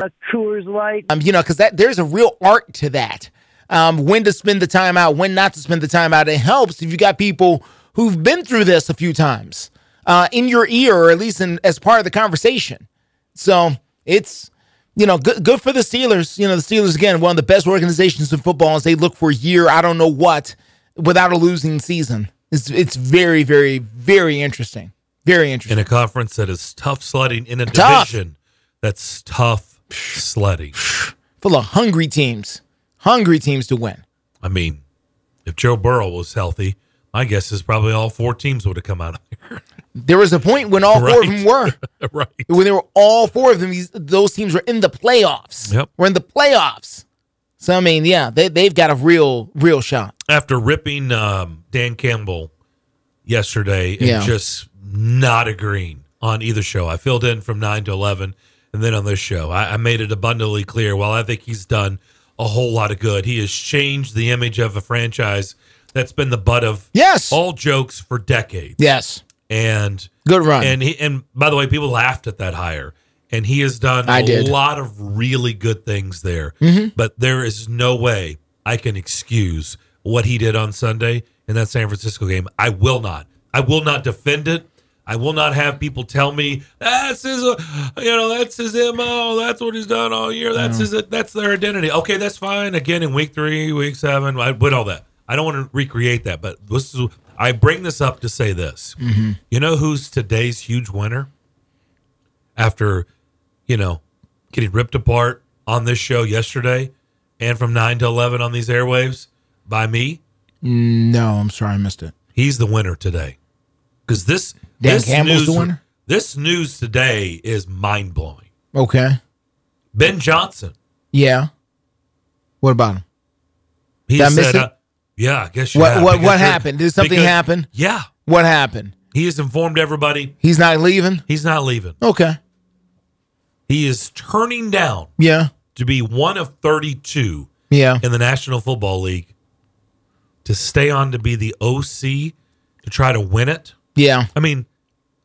a Coors Light. Um, you know, because that there's a real art to that. Um, when to spend the time out, when not to spend the time out. It helps if you got people who've been through this a few times uh, in your ear, or at least in, as part of the conversation. So it's you know good good for the Steelers. You know the Steelers again, one of the best organizations in football, as they look for a year I don't know what without a losing season. It's it's very very very interesting. Very interesting. In a conference that is tough sledding in a Tough. division that's tough sledding. Full of hungry teams, hungry teams to win. I mean, if Joe Burrow was healthy, my guess is probably all four teams would have come out of there. There was a point when all four of them were. right. when they were all four of them, these, those teams were in the playoffs. Yep. We're in the playoffs. So I mean, yeah, they they've got a real real shot. After ripping um, Dan Campbell yesterday and Yeah. just not agreeing on either show, I filled in from 9 to 11 and then on this show. I, I made it abundantly clear. While I think he's done a whole lot of good, he has changed the image of a franchise that's been the butt of Yes. all jokes for decades. Yes. and Good run. And he and by the way, people laughed at that hire, and he has done I a did. Mm-hmm. lot of really good things there. But there is no way I can excuse what he did on Sunday in that San Francisco game. I will not. I will not defend it. I will not have people tell me that's his, you know, that's his mo. That's what he's done all year. That's his. That's their identity. Okay, that's fine. Again, in week three, week seven, I put all that. I don't want to recreate that, but this is. I bring this up to say this. Mm-hmm. You know who's today's huge winner? After, you know, getting ripped apart on this show yesterday, and from nine to eleven on these airwaves by me, no, I'm sorry, I missed it. he's the winner today. Because this Dan this Campbell's news, the winner? This news today is mind blowing. Okay. Ben Johnson. Yeah. What about him? He Did said, it? uh, "Yeah, I guess you What- have, what- what happened? Did something because- happen? Yeah, What happened? he has informed everybody He's not leaving. he's not leaving. Okay. He is turning down Yeah. to be one of 32 Yeah. in the National Football League to stay on to be the OC to try to win it. Yeah. I mean,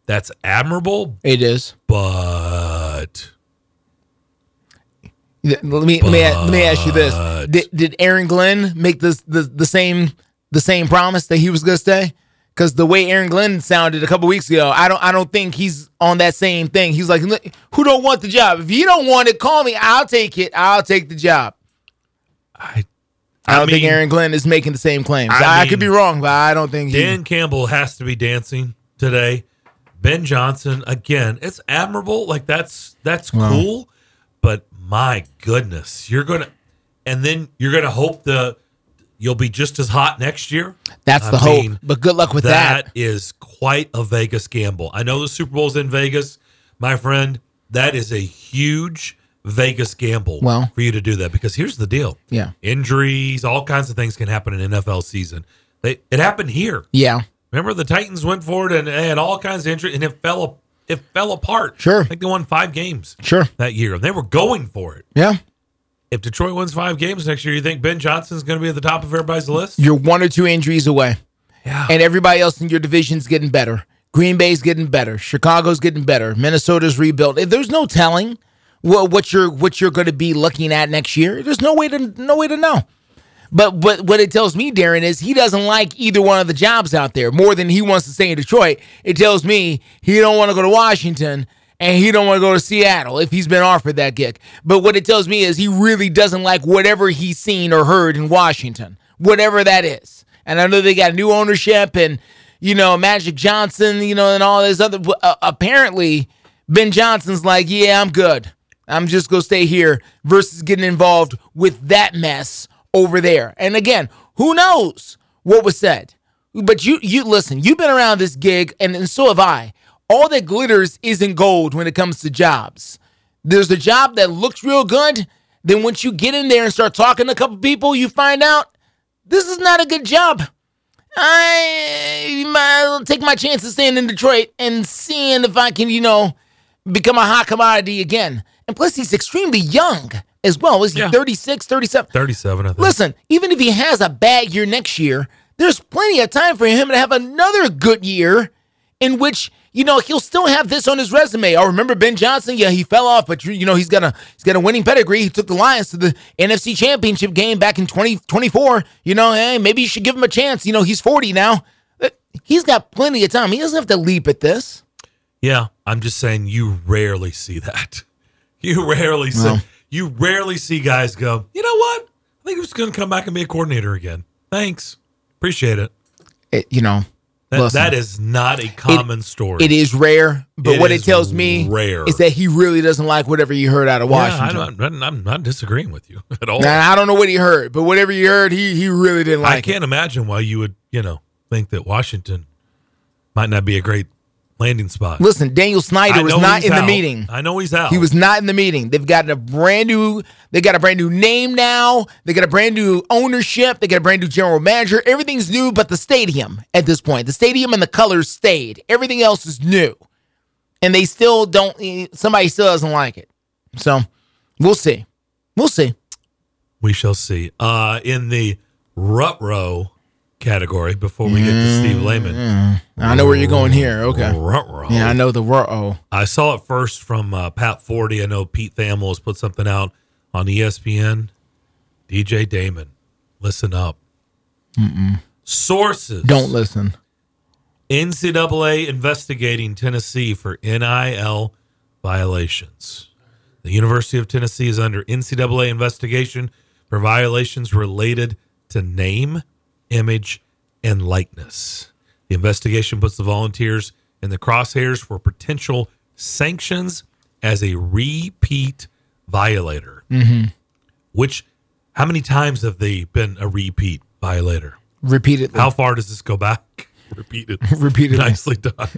that's admirable, It is. but Let me let me let me ask you this: Did, did Aaron Glenn make this the, the same the same promise that he was going to stay? Because the way Aaron Glenn sounded a couple weeks ago, I don't I don't think he's on that same thing. He's like, who don't want the job? If you don't want it, call me. I'll take it. I'll take the job. I, I don't think mean, Aaron Glenn is making the same claims. I I, could be wrong, but I don't think he. Dan Campbell has to be dancing today. Ben Johnson again. It's admirable. Like that's that's cool, but my goodness, you're gonna, and then you're gonna hope the you'll be just as hot next year. That's I the mean, hope. But good luck with that. That is quite a Vegas gamble. I know the Super Bowl's in Vegas, my friend. That is a huge Vegas gamble Well- for you to do that because here's the deal. Yeah. Injuries, all kinds of things can happen in NFL season. They, it happened here. Yeah. Remember the Titans went for it and they had all kinds of injury and it fell it fell apart. Sure. I think they won five games Sure. that year. They were going for it. Yeah. If Detroit wins five games next year, you think Ben Johnson's going to be at the top of everybody's list? You're one or two injuries away. Yeah. and everybody else in your division's getting better. Green Bay's getting better. Chicago's getting better. Minnesota's rebuilt. There's no telling what what you're what you're going to be looking at next year. There's no way to no way to know. But but what it tells me, Darren, is he doesn't like either one of the jobs out there more than he wants to stay in Detroit. It tells me he don't want to go to Washington and he don't want to go to Seattle if he's been offered that gig. But what it tells me is he really doesn't like whatever he's seen or heard in Washington, whatever that is. And I know they got new ownership and you know Magic Johnson, you know, and all this other. Uh, apparently, Ben Johnson's like, yeah, I'm good. I'm just gonna stay here versus getting involved with that mess over there. And again, who knows what was said? But you, you listen. You've been around this gig, and, and so have I. All that glitters isn't gold when it comes to jobs. There's a job that looks real good. Then once you get in there and start talking to a couple people, you find out this is not a good job. I might take my chances staying in Detroit and seeing if I can, you know, become a hot commodity again. And plus, he's extremely young as well. Is he Yeah. 36, 37? 37, I think. Listen, even if he has a bad year next year, there's plenty of time for him to have another good year in which you know, he'll still have this on his resume. I remember Ben Johnson? Yeah, he fell off, but you know, he's got a he's got a winning pedigree. He took the Lions to the NFC Championship game back in 2024. you know, hey, maybe you should give him a chance. You know, he's 40 now. Uh, he's got plenty of time. He doesn't have to leap at this. Yeah, I'm just saying you rarely see that. You rarely see Well. you rarely see guys go, "You know what? I think I'm just going to come back and be a coordinator again." Thanks. Appreciate it. It- you know, That, listen, that is not a common story. it is rare, but It what it tells me rare. is that he really doesn't like whatever he heard out of Yeah, Washington. I don't, I'm not disagreeing with you at all. Now, I don't know what he heard, but whatever he heard, he he really didn't like. I can't imagine why you would, you know, think that Washington might not be a great landing spot. Listen, Daniel Snyder was not in the meeting. I know he's out. He was not in the meeting. They've got a brand new. They got a brand new name now. They got a brand new ownership. They got a brand new general manager. Everything's new, but the stadium at this point, the stadium and the colors stayed. Everything else is new, and they still don't. Somebody still doesn't like it. So we'll see. We'll see. We shall see. Uh, in the rut row category, before we get to Steve Lehman, I know where you're going here. Okay. rut row. Yeah, I know the oh. I saw it first from uh, Pat Forde. I know Pete Thamel has put something out on ESPN. DJ Damon, listen up. Sources Don't listen. NCAA investigating Tennessee for NIL violations. The University of Tennessee is under NCAA investigation for violations related to name, image, and likeness. The investigation puts the volunteers in the crosshairs for potential sanctions as a repeat violator. Mm-hmm. Which, how many times have they been a repeat violator? Repeatedly. How far does this go back? Repeated. Repeatedly. Nicely done.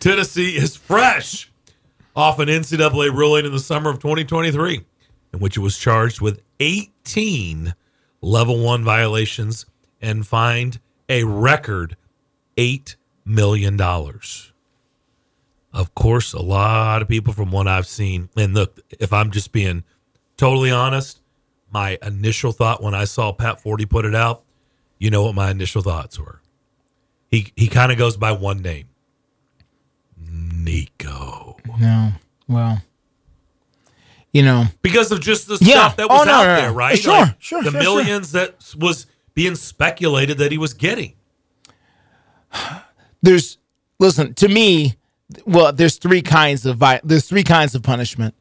Tennessee is fresh off an NCAA ruling in the summer of 2023, in which it was charged with 18 level one violations and fined a record $8 million. Of course, a lot of people from what I've seen, and look, if I'm just being totally honest, my initial thought when I saw Pat Forde put it out, you know what my initial thoughts were. He he kind of goes by one name, Nico, No. Well, you know, because of just the Yeah. stuff that was Oh, no, out no, no. there, right? Sure, sure, The sure, millions that was being speculated that he was getting. there's listen to me. Well, there's three kinds of there's three kinds of punishment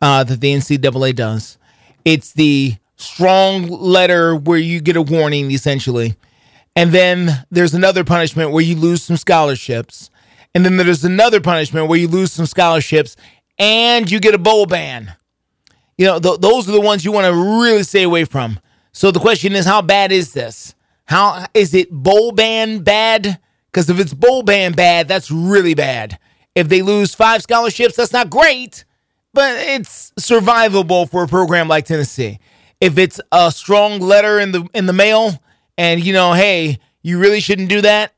uh, that the NCAA does. It's the strong letter where you get a warning, essentially, and then there's another punishment where you lose some scholarships, and then there's another punishment where you lose some scholarships and you get a bowl ban. You know, th- those are the ones you want to really stay away from. So the question is, how bad is this? How is it bowl ban bad? Because if it's bowl ban bad, that's really bad. If they lose five scholarships, that's not great, but it's survivable for a program like Tennessee. If it's a strong letter in the in the mail, and you know, hey, you really shouldn't do that,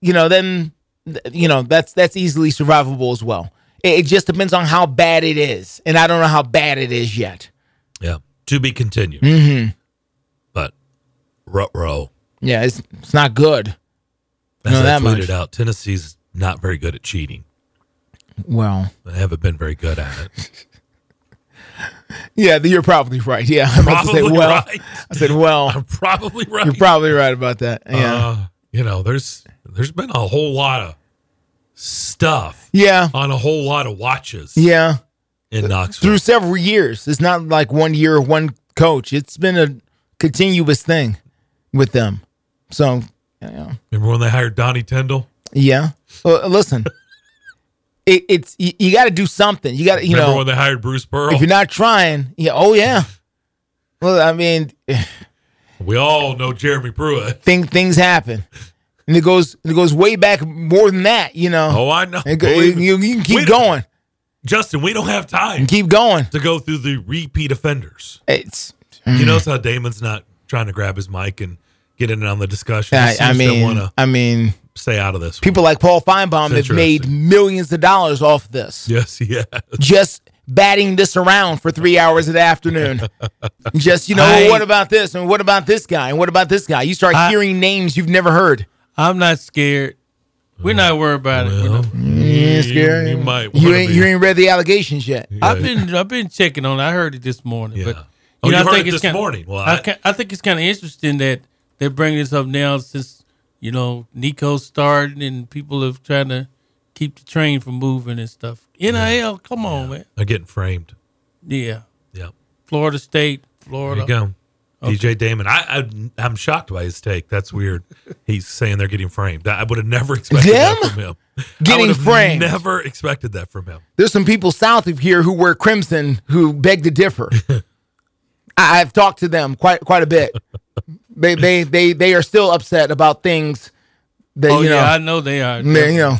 you know, then you know that's that's easily survivable as well. It, it just depends on how bad it is, and I don't know how bad it is yet. Yeah, to be continued. Mm-hmm. Rutro, Yeah, it's it's not good. as No, I that tweeted much. out, Tennessee's not very good at cheating. Well, They haven't been very good at it. yeah, you're probably right. Yeah, I'm about to say, well, right. I said, well, I'm probably right. you're probably right about that. Yeah, Uh, you know, there's there's been a whole lot of stuff yeah, on a whole lot of watches yeah. in Knoxville. Through several years, it's not like one year, one coach. It's been a continuous thing with them. So, yeah. Remember when they hired Donnie Tyndall? Yeah. Well, listen, it, it's you, you got to do something. You got to, you know Remember know, when they hired Bruce Pearl? if you're not trying, yeah. Oh yeah. Well, I mean, we all know Jeremy Pruitt. thing, things happen, and it goes it goes way back more than that. You know, Oh, I know. It me. you, you can keep We- going Justin, we don't have time keep going. to go through the repeat offenders. It's You mm. notice how Damon's not trying to grab his mic and get in on the discussion. He I, I mean, I mean, stay out of this. one. people like Paul Finebaum It's have made millions of dollars off this. Yes, yeah. just batting this around for three hours of the afternoon. just, you know, I- what about this? And what about this guy? And what about this guy? You start I- hearing names you've never heard. I'm not scared. We're not worried about it. We're Well, not- ain't scared. You might You ain't be. you ain't read the allegations yet. I've been I've been checking on. it. I heard it this morning, Yeah. but Oh, you I heard it it's this kinda- morning. Well, I, I- I think it's kind of interesting that they're bringing this up now since you know Nico started and people are trying to keep the train from moving and stuff. NIL, come on, man. They're getting framed. Yeah, Yeah. Florida State, There Florida. you go. DJ Damon. I, I I'm shocked by his take. That's weird. He's saying they're getting framed. I would have never expected that from him. I Getting would have framed. Never expected that from him. There's some people south of here who wear crimson who beg to differ. I, I've talked to them quite quite a bit. They they they they are still upset about things that Oh you know, yeah, I know they are. they- you know,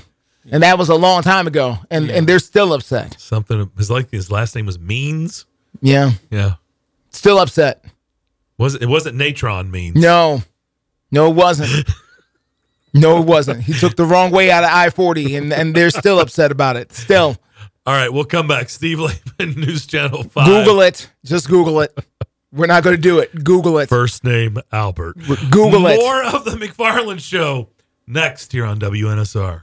and that was a long time ago, and and they're still upset. Something his like his last name was Means. Yeah, Yeah. still upset. Was it, it wasn't Natrone Means. No, no, it wasn't. No, it wasn't. He took the wrong way out of I forty, and and they're still upset about it. Still, All right, we'll come back. Steve Lehman, News Channel 5. Google it. Just Google it. We're not going to do it. Google it. First name Albert. Google it. More of the McFarland Show next here on WNSR.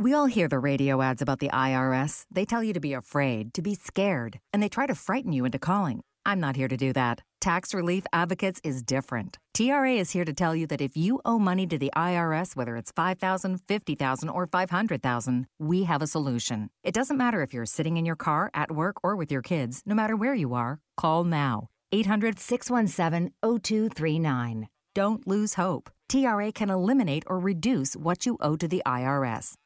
We all hear the radio ads about the IRS. They tell you to be afraid, to be scared, and they try to frighten you into calling. I'm not here to do that. Tax Relief Advocates is different. TRA is here to tell you that if you owe money to the IRS, whether it's 5,000, 50,000, or 500,000, we have a solution. It doesn't matter if you're sitting in your car, at work, or with your kids. No matter where you are, call now. 800 617 0239. Don't lose hope. TRA can eliminate or reduce what you owe to the IRS.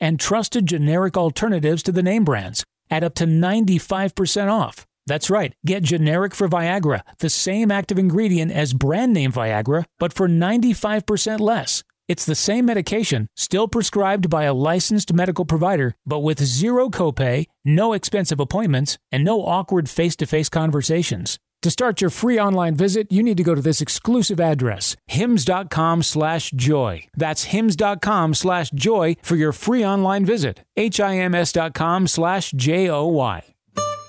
and trusted generic alternatives to the name brands at up to 95% off. That's right, get generic for Viagra, the same active ingredient as brand name Viagra, but for 95% less. It's the same medication, still prescribed by a licensed medical provider, but with zero copay, no expensive appointments, and no awkward face to face conversations. To start your free online visit, you need to go to this exclusive address, hims.com slash joy. That's hims.com slash joy for your free online visit. H-I-M-S dot com slash J-O-Y.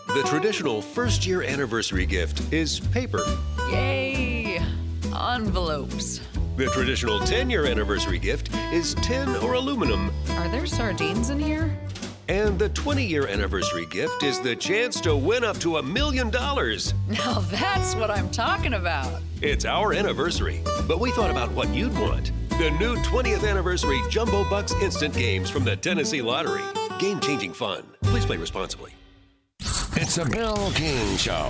The traditional first year anniversary gift is paper. Yay! Envelopes. The traditional 10 year anniversary gift is tin or aluminum. Are there sardines in here? And the 20 year anniversary gift is the chance to win up to a million dollars. Now that's what I'm talking about. It's our anniversary, but we thought about what you'd want. The new 20th anniversary Jumbo Bucks instant games from the Tennessee Lottery. Game changing fun. Please play responsibly. It's a Bill King Show.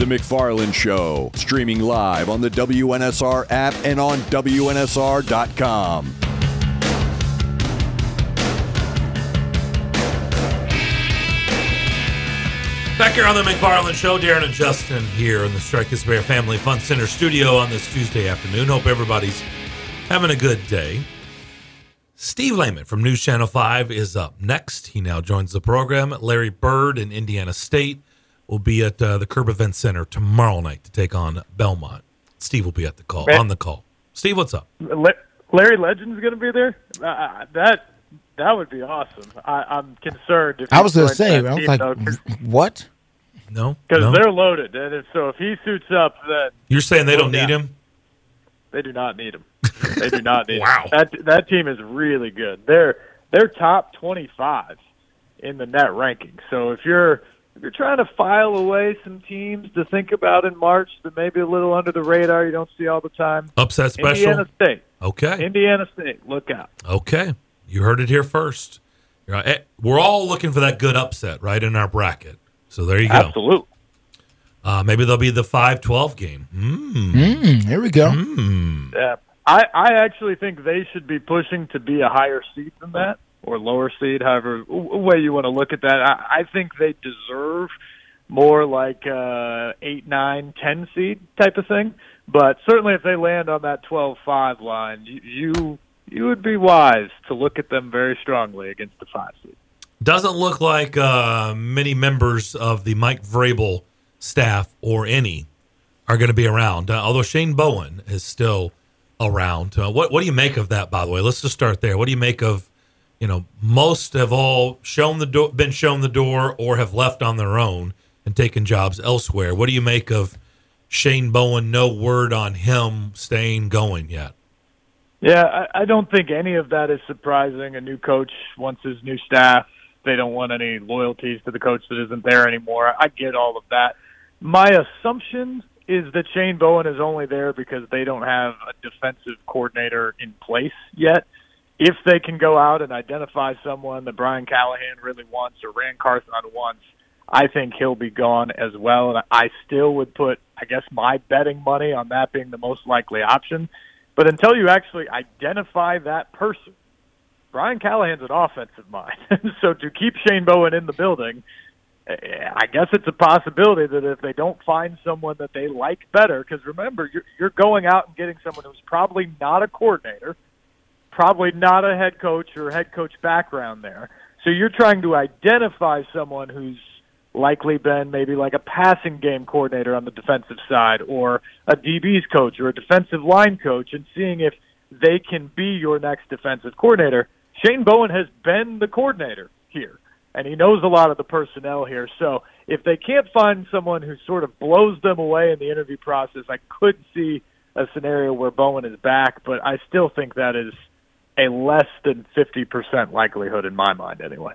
The McFarland Show, streaming live on the WNSR app and on WNSR.com. Back here on the McFarland Show, Darren and Justin here in the Strikers Bear Family Fun Center studio on this Tuesday afternoon. Hope everybody's having a good day. Steve Lehman from News Channel 5 is up next. He now joins the program. Larry Bird in Indiana State will be at uh, the Curb Event Center tomorrow night to take on Belmont. Steve will be at the call Man. on the call. Steve, what's up? La- Larry Legend's going to be there. Uh, that that would be awesome. I, I'm concerned. If I was going to say, I was like, though, 'cause- what? No, because no. they're loaded. And if, so if he suits up, then You're saying they don't Yeah. need him? they do not need him. They do not need Wow. him. That that team is really good. They're they're top 25 in the net ranking. So if you're if you're trying to file away some teams to think about in March that maybe a little under the radar, you don't see all the time. Upset special? Indiana State. Okay. Indiana State. Look out. Okay. You heard it here first. Right. Eh, We're all looking for that good upset, right, in our bracket. So there you go. Absolutely. Uh, maybe they'll be the 5 12 game. Mm. Mm, here we go. Mm. Yeah, I I actually think they should be pushing to be a higher seed than that or lower seed, however way you want to look at that. I, I think they deserve more like uh, eight, nine, ten seed type of thing. But certainly, if they land on that 12-5 line, you, you you would be wise to look at them very strongly against the five seed. Doesn't look like uh, many members of the Mike Vrabel staff or any are going to be around. Uh, although Shane Bowen is still around. Uh, what what do you make of that? By the way, let's just start there. What do you make of? You know, most have all shown the door, been shown the door, or have left on their own and taken jobs elsewhere. What do you make of Shane Bowen? No word on him staying going yet. Yeah, I, I don't think any of that is surprising. A new coach wants his new staff. They don't want any loyalties to the coach that isn't there anymore. I get all of that. My assumption is that Shane Bowen is only there because they don't have a defensive coordinator in place yet. If they can go out and identify someone that Brian Callahan really wants or Ran Carthon wants, I think he'll be gone as well. And I still would put, I guess, my betting money on that being the most likely option. But until you actually identify that person, Brian Callahan's an offensive mind. so to keep Shane Bowen in the building, eh, I guess it's a possibility that if they don't find someone that they like better, because remember, you're, you're going out and getting someone who's probably not a coordinator, probably not a head coach or head coach background there. So you're trying to identify someone who's likely been maybe like a passing game coordinator on the defensive side or a DB's coach or a defensive line coach and seeing if they can be your next defensive coordinator. Shane Bowen has been the coordinator here and he knows a lot of the personnel here. So if they can't find someone who sort of blows them away in the interview process, I could see a scenario where Bowen is back, but I still think that is a less than 50% likelihood in my mind anyway.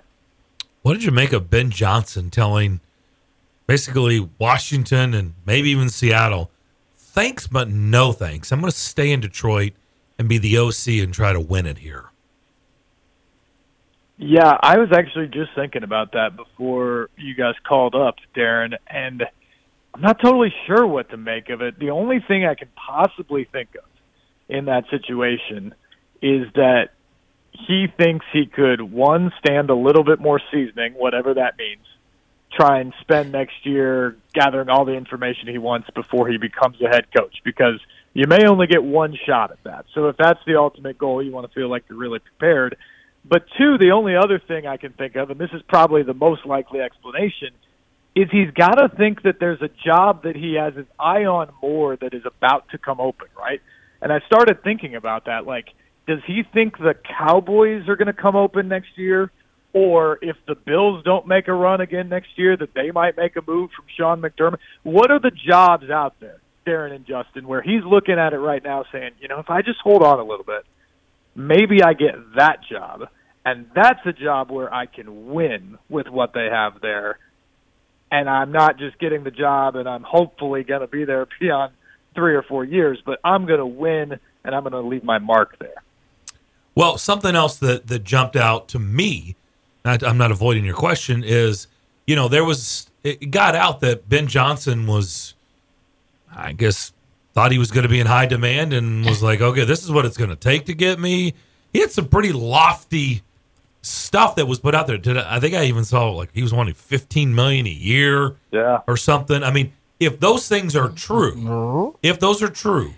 What did you make of Ben Johnson telling basically Washington and maybe even Seattle, thanks, but no thanks? I'm going to stay in Detroit and be the OC and try to win it here. Yeah, I was actually just thinking about that before you guys called up, Darren, and I'm not totally sure what to make of it. The only thing I can possibly think of in that situation is that he thinks he could one stand a little bit more seasoning, whatever that means. Try and spend next year gathering all the information he wants before he becomes a head coach because you may only get one shot at that. So if that's the ultimate goal, you want to feel like you're really prepared. But two, the only other thing I can think of, and this is probably the most likely explanation, is he's got to think that there's a job that he has his eye on more that is about to come open, right? And I started thinking about that. Like, does he think the Cowboys are going to come open next year? Or if the Bills don't make a run again next year, that they might make a move from Sean McDermott? What are the jobs out there, Darren and Justin, where he's looking at it right now saying, you know, if I just hold on a little bit, maybe I get that job. And that's a job where I can win with what they have there. And I'm not just getting the job and I'm hopefully going to be there beyond three or four years, but I'm going to win and I'm going to leave my mark there. Well, something else that, that jumped out to me, not, I'm not avoiding your question, is you know, there was, it got out that Ben Johnson was, I guess, thought he was going to be in high demand and was like, okay, this is what it's going to take to get me. He had some pretty lofty stuff that was put out there. Did I, I think I even saw like he was wanting 15 million a year Yeah. or something. I mean, if those things are true, if those are true,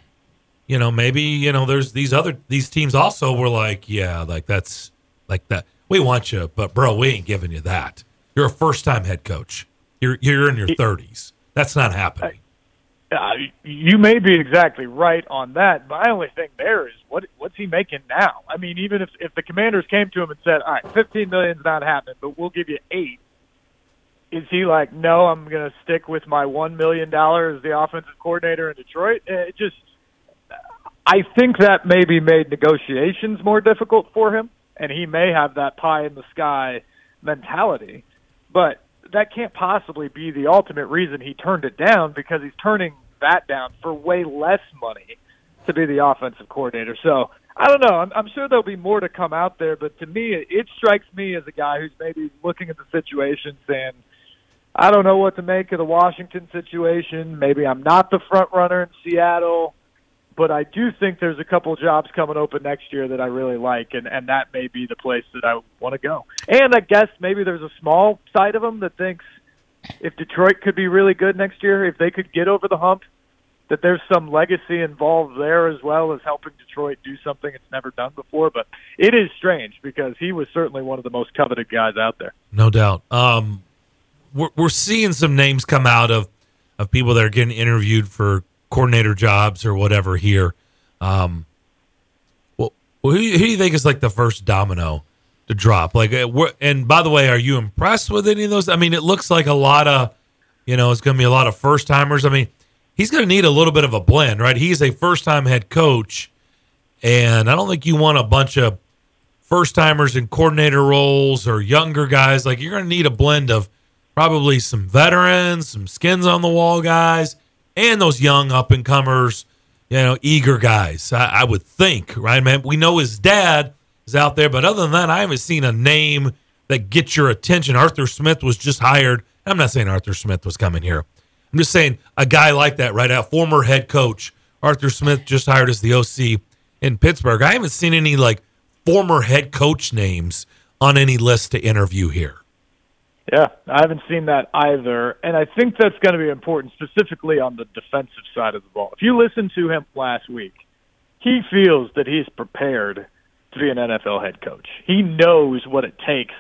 you know, maybe you know, there's these other these teams also were like, yeah, like that's like that. We want you, but bro, we ain't giving you that. You're a first time head coach. You're you're in your 30s. That's not happening. Uh, you may be exactly right on that. My only thing there is what what's he making now? I mean, even if if the Commanders came to him and said, "All right, fifteen million's not happening, but we'll give you eight, is he like, "No, I'm going to stick with my one million dollar as the offensive coordinator in Detroit"? Uh, It just, I think that maybe made negotiations more difficult for him, and he may have that pie in the sky mentality, but that can't possibly be the ultimate reason he turned it down because he's turning that down for way less money to be the offensive coordinator. So I don't know. I'm, I'm sure there'll be more to come out there, but to me, it, it strikes me as a guy who's maybe looking at the situation saying, I don't know what to make of the Washington situation. Maybe I'm not the front runner in Seattle, but I do think there's a couple jobs coming open next year that I really like, and and that may be the place that I want to go. And I guess maybe there's a small side of them that thinks if Detroit could be really good next year, if they could get over the hump, that there's some legacy involved there as well as helping Detroit do something it's never done before. But it is strange because he was certainly one of the most coveted guys out there. No doubt. Um, we're we're seeing some names come out of of people that are getting interviewed for coordinator jobs or whatever here. Um, well, who, who do you think is like the first domino to drop? Like, uh, and by the way, are you impressed with any of those? I mean, it looks like a lot of, you know, it's going to be a lot of first timers. I mean, he's going to need a little bit of a blend, right? He's a first time head coach, and I don't think you want a bunch of first timers in coordinator roles or younger guys. Like you're going to need a blend of probably some veterans, some skins on the wall guys, and those young up and comers, you know, eager guys. I, I would think, right, man? We know his dad is out there, but other than that, I haven't seen a name that gets your attention. Arthur Smith was just hired. I'm not saying Arthur Smith was coming here. I'm just saying a guy like that, right? out, former head coach, Arthur Smith, just hired as the OC in Pittsburgh. I haven't seen any like former head coach names on any list to interview here. Yeah, I haven't seen that either. And I think that's going to be important, specifically on the defensive side of the ball. If you listen to him last week, he feels that he's prepared to be an NFL head coach. He knows what it takes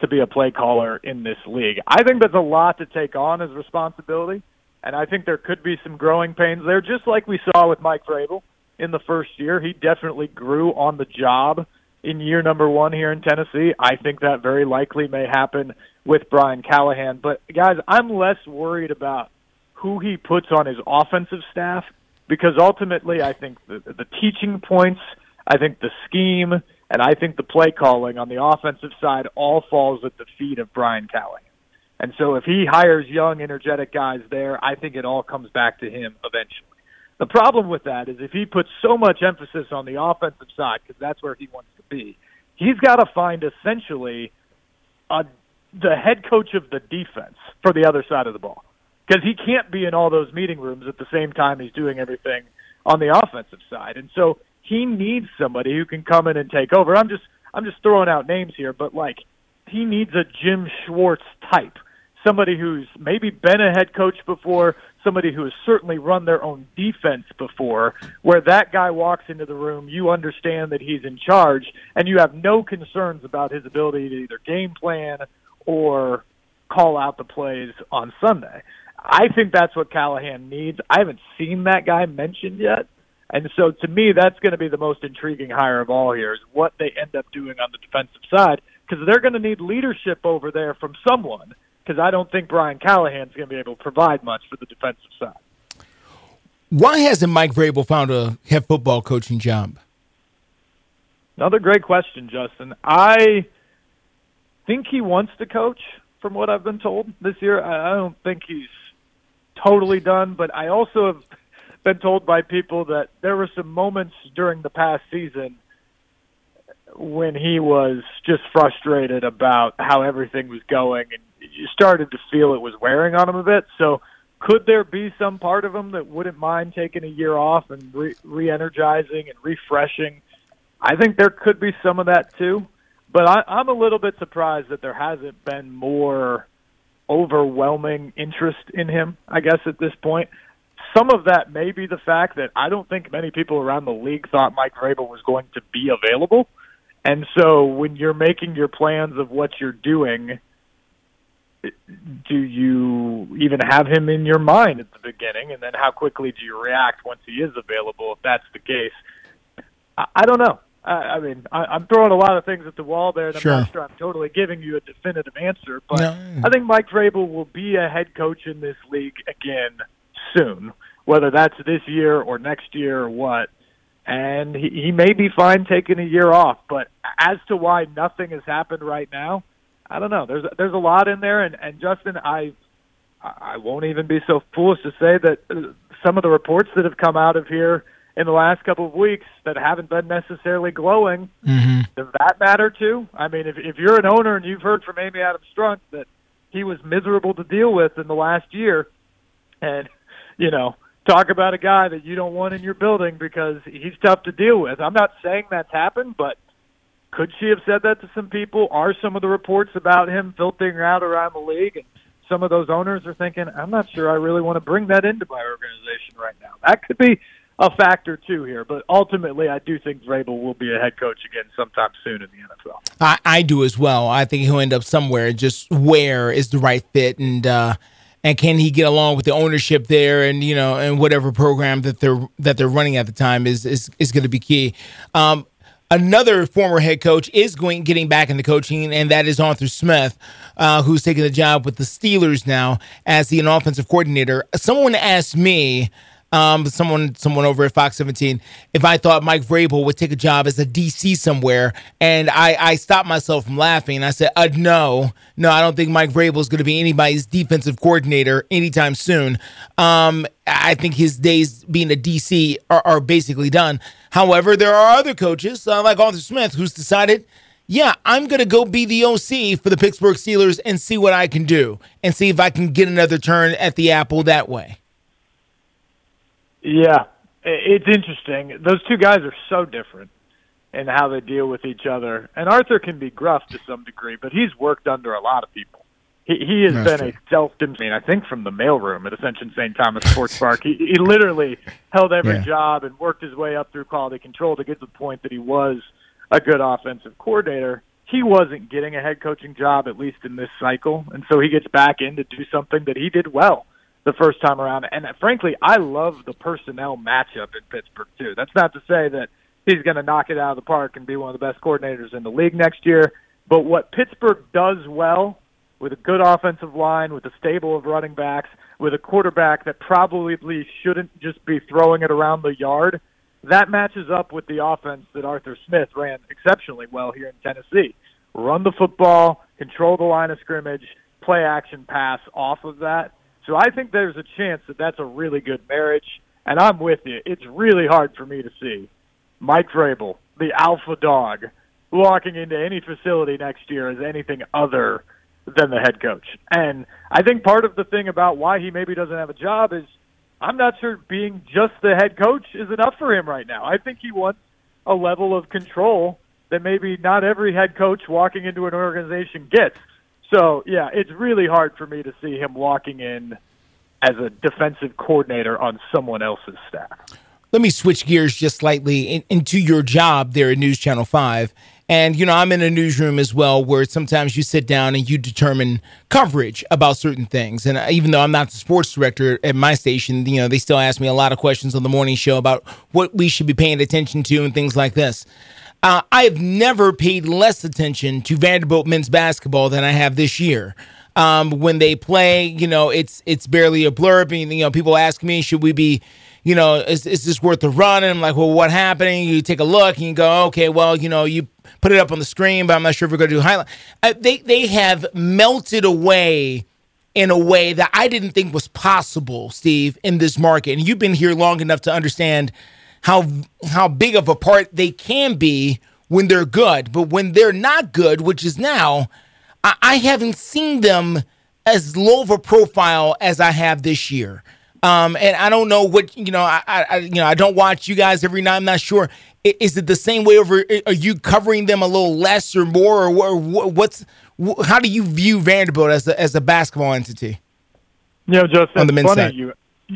to be a play caller in this league. I think that's a lot to take on as responsibility. And I think there could be some growing pains there, just like we saw with Mike Vrabel in the first year. He definitely grew on the job in year number one here in Tennessee. I think that very likely may happen with Brian Callahan. But guys, I'm less worried about who he puts on his offensive staff because ultimately I think the, the teaching points, I think the scheme, and I think the play calling on the offensive side all falls at the feet of Brian Callahan. And so if he hires young, energetic guys there, I think it all comes back to him eventually. The problem with that is if he puts so much emphasis on the offensive side, because that's where he wants to be, he's got to find essentially a, the head coach of the defense for the other side of the ball. Because he can't be in all those meeting rooms at the same time he's doing everything on the offensive side. And so he needs somebody who can come in and take over. I'm just I'm just throwing out names here, but like he needs a Jim Schwartz type somebody who's maybe been a head coach before, somebody who has certainly run their own defense before, where that guy walks into the room, you understand that he's in charge, and you have no concerns about his ability to either game plan or call out the plays on Sunday. I think that's what Callahan needs. I haven't seen that guy mentioned yet. And so to me, that's going to be the most intriguing hire of all here is what they end up doing on the defensive side because they're going to need leadership over there from someone because I don't think Brian Callahan's going to be able to provide much for the defensive side. Why hasn't Mike Vrabel found a head football coaching job? Another great question, Justin. I think he wants to coach, from what I've been told this year. I don't think he's totally done, but I also have been told by people that there were some moments during the past season when he was just frustrated about how everything was going and you started to feel it was wearing on him a bit. So could there be some part of him that wouldn't mind taking a year off and re- re-energizing and refreshing? I think there could be some of that too. But I, I'm a little bit surprised that there hasn't been more overwhelming interest in him. I guess at this point, some of that may be the fact that I don't think many people around the league thought Mike Vrabel was going to be available. And so when you're making your plans of what you're doing, do you even have him in your mind at the beginning? And then how quickly do you react once he is available, if that's the case? I, I don't know. I, I mean, I, I'm throwing a lot of things at the wall there, and Sure. I'm not sure I'm totally giving you a definitive answer. But No. I think Mike Vrabel will be a head coach in this league again soon, whether that's this year or next year or what. And he, he may be fine taking a year off, but as to why nothing has happened right now, I don't know. There's there's a lot in there, and and Justin, I I won't even be so foolish to say that uh, some of the reports that have come out of here in the last couple of weeks that haven't been necessarily glowing. Mm-hmm. Does that matter too? I mean, if if you're an owner and you've heard from Amy Adams Strunk that he was miserable to deal with in the last year, and you know, talk about a guy that you don't want in your building because he's tough to deal with. I'm not saying that's happened, but could she have said that to some people? Are some of the reports about him filtering out around the league and some of those owners are thinking, I'm not sure I really want to bring that into my organization right now. That could be a factor too here, but ultimately I do think Vrabel will be a head coach again sometime soon in the NFL. I, I do as well. I think he'll end up somewhere. Just where is the right fit, and uh, and can he get along with the ownership there, and you know, and whatever program that they're that they're running at the time is is is going to be key. Um, another former head coach is going getting back into coaching, and that is Arthur Smith, uh, who's taking the job with the Steelers now as the offensive coordinator. Someone asked me um, someone someone over at Fox 17 if I thought Mike Vrabel would take a job as a DC somewhere, and I, I stopped myself from laughing. I said, uh, no, no, I don't think Mike Vrabel is going to be anybody's defensive coordinator anytime soon. Um, I think his days being a DC are, are basically done. However, there are other coaches uh, like Arthur Smith who's decided. Yeah, I'm going to go be the OC for the Pittsburgh Steelers and see what I can do and see if I can get another turn at the apple that way. Yeah, it's interesting. Those two guys are so different in how they deal with each other. And Arthur can be gruff to some degree, but he's worked under a lot of people. He, he has That's been a self I mean, I think from the mailroom at Ascension St. Thomas Sports Park. He, he literally held every Yeah. job and worked his way up through quality control to get to the point that he was a good offensive coordinator. He wasn't getting a head coaching job, at least in this cycle. And so he gets back in to do something that he did well the first time around. And frankly, I love the personnel matchup in Pittsburgh too. That's not to say that he's going to knock it out of the park and be one of the best coordinators in the league next year. But what Pittsburgh does well with a good offensive line, with a stable of running backs, with a quarterback that probably shouldn't just be throwing it around the yard, that matches up with the offense that Arthur Smith ran exceptionally well here in Tennessee. Run the football, control the line of scrimmage, play action pass off of that. So I think there's a chance that that's a really good marriage. And I'm with you. It's really hard for me to see Mike Vrabel, the alpha dog, walking into any facility next year as anything other than the head coach. And I think part of the thing about why he maybe doesn't have a job is I'm not sure being just the head coach is enough for him right now. I think he wants a level of control that maybe not every head coach walking into an organization gets. So, yeah, it's really hard for me to see him walking in as a defensive coordinator on someone else's staff. let me switch gears just slightly in, into your job there at News Channel 5. And, you know, I'm in a newsroom as well where sometimes you sit down and you determine coverage about certain things. And even though I'm not the sports director at my station, you know, they still ask me a lot of questions on the morning show about what we should be paying attention to and things like this. Uh, I have never paid less attention to Vanderbilt men's basketball than I have this year. Um, when they play, you know, it's it's barely a blurb. And, you know, people ask me, should we be, you know, is, is this worth the run? And I'm like, well, what happening? You take a look and you go, okay, well, you know, you put it up on the screen, but I'm not sure if we're going to do highlight. Uh, they they have melted away in a way that I didn't think was possible, Steve, in this market. And you've been here long enough to understand how how big of a part they can be when they're good, but when they're not good, which is now, I, I haven't seen them as low of a profile as I have this year. Um, and I don't know what you know. I, I, you know I don't watch you guys every night. I'm not sure. Is it the same way over? Are you covering them a little less or more, or wha- wha- what's? How do you view Vanderbilt as a, as a basketball entity? You know, Justin, On the men's funny side. you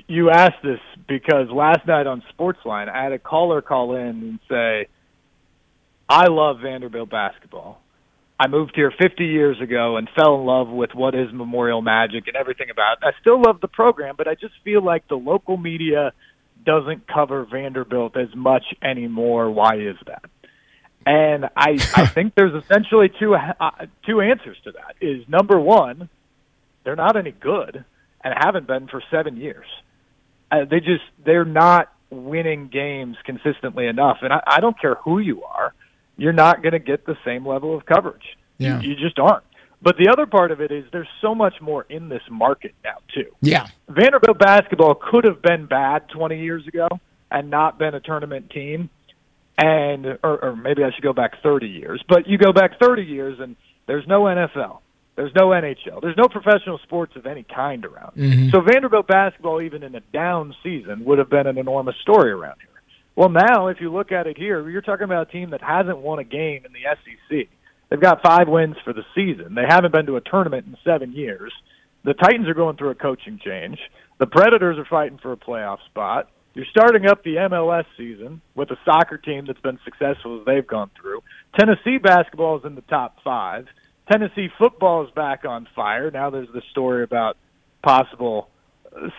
you asked this because last night on Sportsline, I had a caller call in and say, "I love Vanderbilt basketball. I moved here 50 years ago and fell in love with what is Memorial Magic and everything about it. I still love the program, but I just feel like the local media doesn't cover Vanderbilt as much anymore. Why is that?" And I, I think there's essentially two uh, two answers to that. Is number one, they're not any good and haven't been for seven years. Uh, they just they're not winning games consistently enough, and I, I don't care who you are, you're not going to get the same level of coverage. Yeah. You, you just aren't. But the other part of it is there's so much more in this market now too. Yeah. Vanderbilt basketball could have been bad 20 years ago and not been a tournament team, and or, or maybe I should go back 30 years. But you go back 30 years and there's no NFL, there's no NHL, there's no professional sports of any kind around. Mhm. So Vanderbilt basketball, even in a down season, would have been an enormous story around here. Well, now if you look at it here, you're talking about a team that hasn't won a game in the SEC. They've got five wins for the season. They haven't been to a tournament in seven years. The Titans are going through a coaching change. The Predators are fighting for a playoff spot. You're starting up the MLS season with a soccer team that's been successful as they've gone through. Tennessee basketball is in the top five. Tennessee football is back on fire. Now there's the story about possible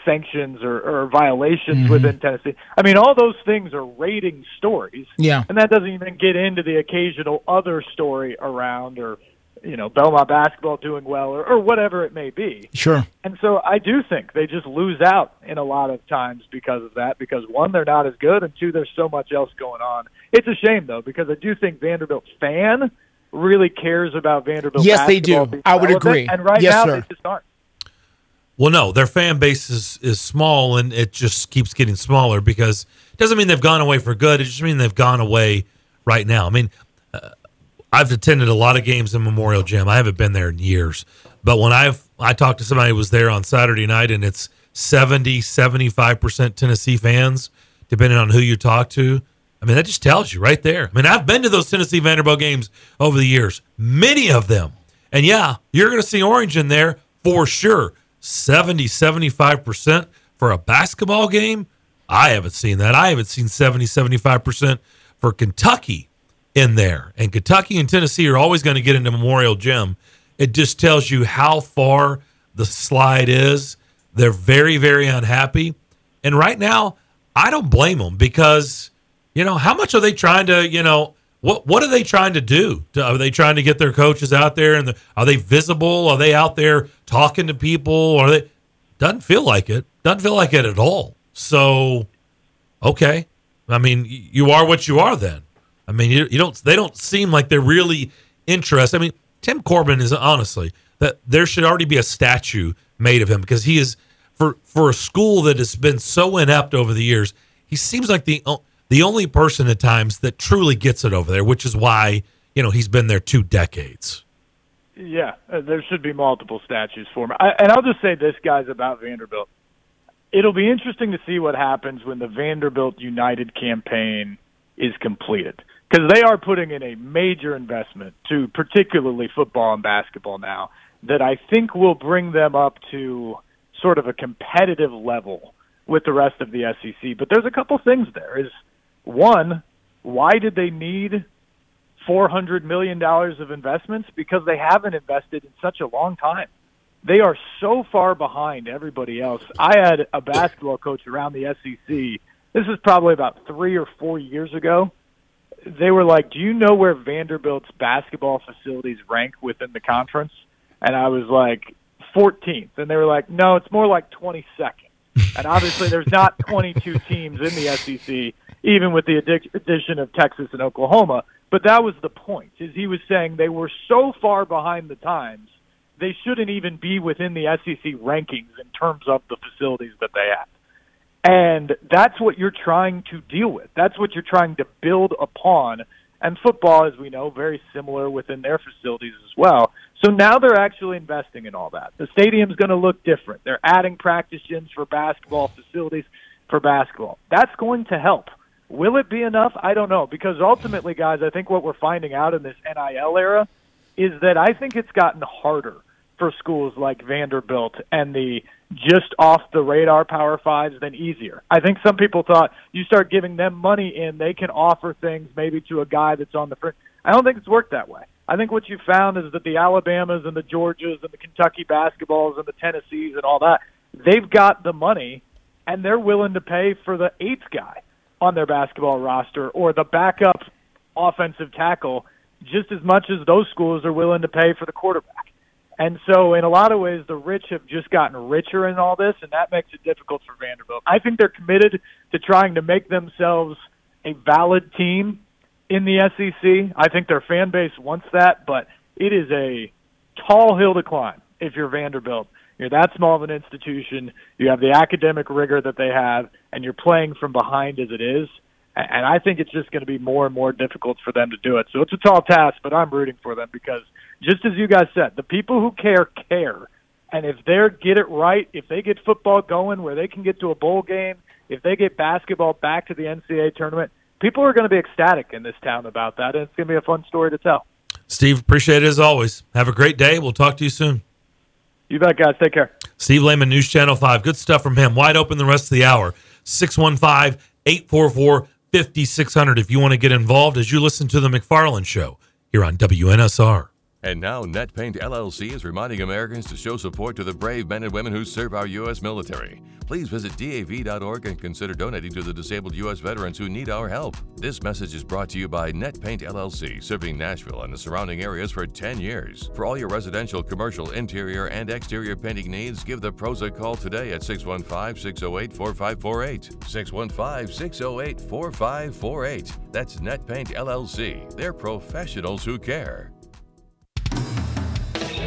sanctions or, or violations Mhm. within Tennessee. I mean, all those things are rating stories. Yeah. And that doesn't even get into the occasional other story around or, you know, Belmont basketball doing well or, or whatever it may be. Sure. And so I do think they just lose out in a lot of times because of that. Because one, they're not as good, and two, there's so much else going on. It's a shame though, because I do think Vanderbilt fan really cares about Vanderbilt. Yes, they do. I would agree. And right Yes, now sir. they just aren't. Well, no, their fan base is, is small and it just keeps getting smaller because it doesn't mean they've gone away for good. It just means they've gone away right now. I mean, uh, I've attended a lot of games in Memorial Gym. I haven't been there in years. But when I've I talked to somebody who was there on Saturday night and it's 70, 75% Tennessee fans, depending on who you talk to. I mean, that just tells you right there. I mean, I've been to those Tennessee Vanderbilt games over the years, many of them. And yeah, you're going to see Orange in there for sure. 70, 75% for a basketball game. I haven't seen that. I haven't seen 70, 75% for Kentucky in there. And Kentucky and Tennessee are always going to get into Memorial Gym. It just tells you how far the slide is. They're very, very unhappy. And right now, I don't blame them because, you know, how much are they trying to, you know, what what are they trying to do? Are they trying to get their coaches out there and the, are they visible? Are they out there talking to people? Are they doesn't feel like it. Doesn't feel like it at all. So, okay. I mean, you are what you are then. I mean, you, you don't they don't seem like they're really interested. I mean, Tim Corbin is honestly that there should already be a statue made of him because he is for for a school that has been so inept over the years. He seems like the the only person at times that truly gets it over there, which is why you know he's been there two decades. Yeah, uh, there should be multiple statues for him. I, and I'll just say this, guys, about Vanderbilt. It'll be interesting to see what happens when the Vanderbilt United campaign is completed. Because they are putting in a major investment to particularly football and basketball now that I think will bring them up to sort of a competitive level with the rest of the SEC. But there's a couple things there. Is one, why did they need four hundred million dollars of investments? Because they haven't invested in such a long time. They are so far behind everybody else. I had a basketball coach around the SEC. This is probably about three or four years ago. They were like, "Do you know where Vanderbilt's basketball facilities rank within the conference?" And I was like, "14th." And they were like, "No, it's more like 22nd." And obviously, there's not 22 teams in the SEC, even with the addition of Texas and Oklahoma. But that was the point. Is he was saying they were so far behind the times, they shouldn't even be within the SEC rankings in terms of the facilities that they have. And that's what you're trying to deal with. That's what you're trying to build upon. And football, as we know, very similar within their facilities as well. So now they're actually investing in all that. The stadium's going to look different. They're adding practice gyms for basketball, facilities for basketball. That's going to help. Will it be enough? I don't know because ultimately, guys, I think what we're finding out in this NIL era is that I think it's gotten harder for schools like Vanderbilt and the just off the radar Power Fives than easier. I think some people thought you start giving them money in, they can offer things maybe to a guy that's on the front. I don't think it's worked that way. I think what you found is that the Alabamas and the Georgias and the Kentucky basketballs and the Tennessees and all that, they've got the money and they're willing to pay for the eighth guy on their basketball roster or the backup offensive tackle just as much as those schools are willing to pay for the quarterback. And so, in a lot of ways, the rich have just gotten richer in all this, and that makes it difficult for Vanderbilt. I think they're committed to trying to make themselves a valid team in the SEC. I think their fan base wants that, but it is a tall hill to climb if you're Vanderbilt. You're that small of an institution. You have the academic rigor that they have, and you're playing from behind as it is. And I think it's just going to be more and more difficult for them to do it. So it's a tall task, but I'm rooting for them because, just as you guys said, the people who care care. And if they get it right, if they get football going where they can get to a bowl game, if they get basketball back to the NCAA tournament, people are going to be ecstatic in this town about that, and it's going to be a fun story to tell. Steve, appreciate it as always. Have a great day. We'll talk to you soon. You bet, guys. Take care. Steve Lehman, News Channel 5. Good stuff from him. Wide open the rest of the hour. 615 844 5600 if you want to get involved as you listen to The McFarland Show here on WNSR. And now, NetPaint LLC is reminding Americans to show support to the brave men and women who serve our U.S. military. Please visit DAV.org and consider donating to the disabled U.S. veterans who need our help. This message is brought to you by NetPaint LLC, serving Nashville and the surrounding areas for 10 years. For all your residential, commercial, interior, and exterior painting needs, give the pros a call today at 615 608 4548. 615 608 4548. That's NetPaint LLC. They're professionals who care.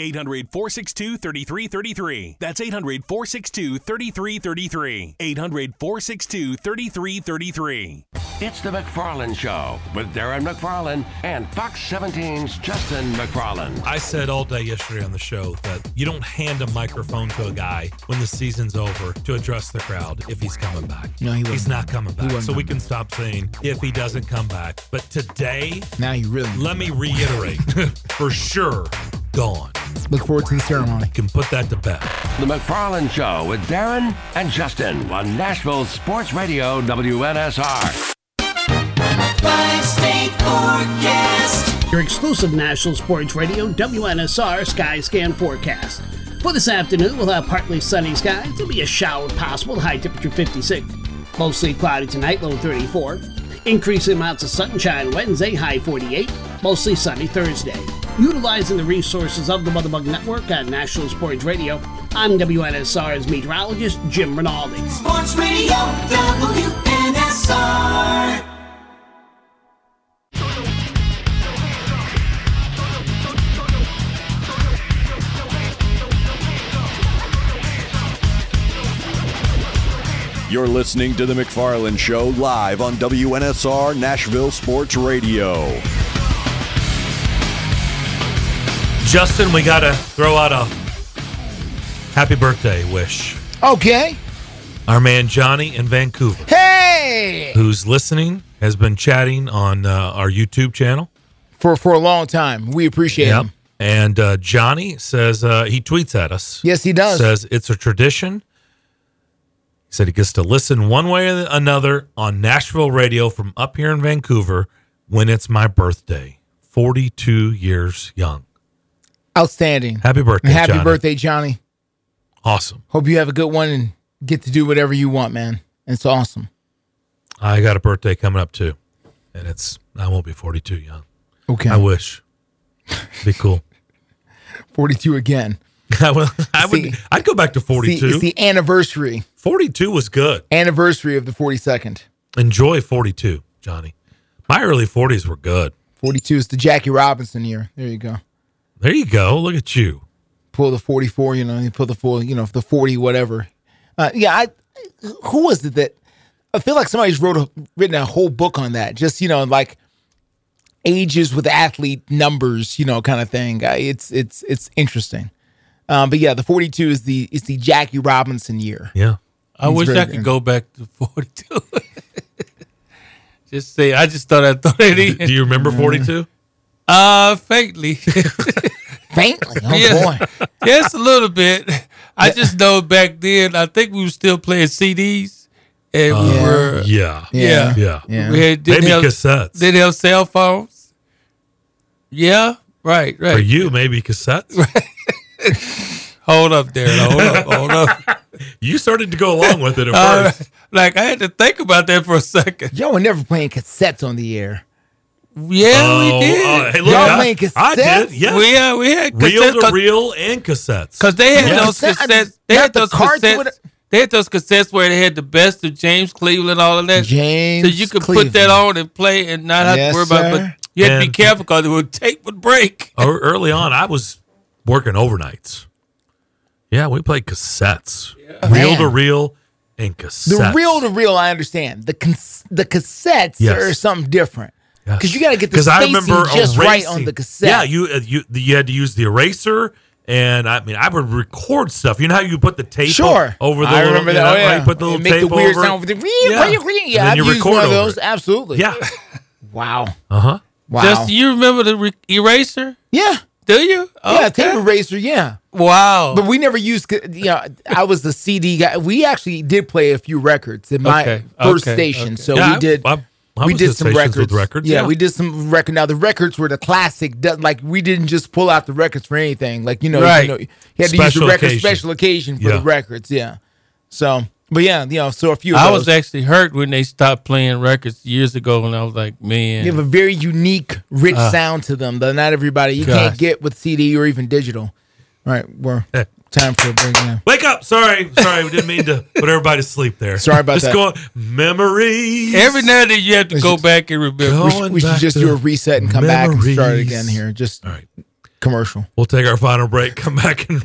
800 462 3333. That's 800 462 3333. 800 462 3333. It's the McFarland Show with Darren McFarland and Fox 17's Justin McFarland. I said all day yesterday on the show that you don't hand a microphone to a guy when the season's over to address the crowd if he's coming back. No, he He's wasn't. coming back. wasn't So we coming can stop saying if he doesn't come back. But today, Now you really let me reiterate for sure, gone. look forward to the ceremony. Can put that to bed. The McFarland Show with Darren and Justin on Nashville Sports Radio WNSR. Five state forecast. Your exclusive National Sports Radio WNSR Sky Scan forecast. For this afternoon, we'll have partly sunny skies. There'll be a shower possible, high temperature 56. Mostly cloudy tonight, low 34. Increasing amounts of sunshine Wednesday, high 48. mostly sunny Thursday. Utilizing the resources of the Mother Network at National Sports Radio, I'm WNSR's meteorologist Jim Rinaldi. Sports Radio WNSR. You're listening to The McFarland Show live on WNSR Nashville Sports Radio. Justin, we got to throw out a happy birthday wish. Okay. Our man Johnny in Vancouver, Hey! who's listening, has been chatting on uh, our YouTube channel. For for a long time. We appreciate him. And uh, Johnny says uh, he tweets at us. Yes, he does. Says it's a tradition. He said he gets to listen one way or another on Nashville radio from up here in Vancouver when it's my birthday. Forty-two years young. Outstanding. Happy birthday, Johnny. Happy Johnny. birthday, Johnny. Awesome. Hope you have a good one and get to do whatever you want, man. It's awesome. I got a birthday coming up too, and it's I won't be forty-two young. Okay. I wish. Be cool. 42 again. I would. I would. I'd go back to It's the, forty-two. it's the anniversary. Forty-two was good. Anniversary of the 42nd. Enjoy forty-two, Johnny. My early forties were good. 42 is the Jackie Robinson year. There you go. There you go. Look at you. Pull the 44, you know, you pull the full, you know, the 40, whatever. Uh, yeah, I, who was it that, I feel like somebody's wrote a, written a whole book on that. Just, you know, like ages with athlete numbers, you know, kind of thing. It's, it's, it's interesting. Um, but yeah, the 42 is the, is the Jackie Robinson year. Yeah. I He's wish I good. could go back to 42. just say, I just thought I'd throw that in. Do you remember forty-two? Uh, faintly. Faintly? Oh, yeah. boy. Just a little bit. I just know back then, I think we were still playing CDs. And we Uh, were, yeah. yeah. Yeah. Yeah. We had, didn't Maybe have, cassettes. Didn't have cell phones. Yeah, right, right. For you, maybe cassettes. Hold up there. Hold up. Hold up. you started to go along with it at Uh, first. like, I had to think about that for a second. Y'all were never playing cassettes on the air. Yeah, Oh, we did. uh, hey, look, Y'all I, playing I did. cassettes? Yeah. We, uh, we had reel cassettes reel and cassettes. Because they had Yeah. those cassettes. They not had those cards cassettes. They had those cassettes where they had the best of James Cleveland, all of that. James so you could put that on and play and not have Yes, to worry about it. But you had to be careful because the tape would break. Early on, I was working overnights. Yeah, we played cassettes, reel to reel and cassettes. The reel to reel, I understand. The cons- the cassettes Yes. are something different Yes. because you got to get the spacing just right on the cassette. Yeah, you uh, you you had to use the eraser, and I mean I would record stuff. You know how you put the tape Sure, over the I little, remember you that. know, Oh, yeah. right? Put the little make tape the weird over. sound with the Yeah. yeah. Yeah I've you used one of those. it. Absolutely. Yeah. Wow. Uh huh. Wow. Just you remember the re- eraser? yeah. Do you? Yeah. Tape eraser. Yeah. Wow. But we never used. You know, I was the CD guy. We actually did play a few records in my Okay, first okay, station. okay. So Yeah, we did. I, I we did some records. records. Yeah, we did some record. Now the records were the classic. Like we didn't just pull out the records for anything. Like you know, Right. you, know, you had to use the record occasion. special occasion for Yeah. the records. Yeah. So, but yeah, you know, so a few. Of I those. was actually hurt when they stopped playing records years ago, and I was like, man. They have a very unique, rich Ah. sound to them that not everybody you Gosh. can't get with CD or even digital. All right, we're time for a break now. Wake up! Sorry, sorry, we didn't mean to put everybody to sleep there. Sorry about Just that. Go on. Memories. Every now and then you have to go back and remember. We should, we should just do a reset and come back and start memories. again here. Just All right. commercial. We'll take our final break. Come back and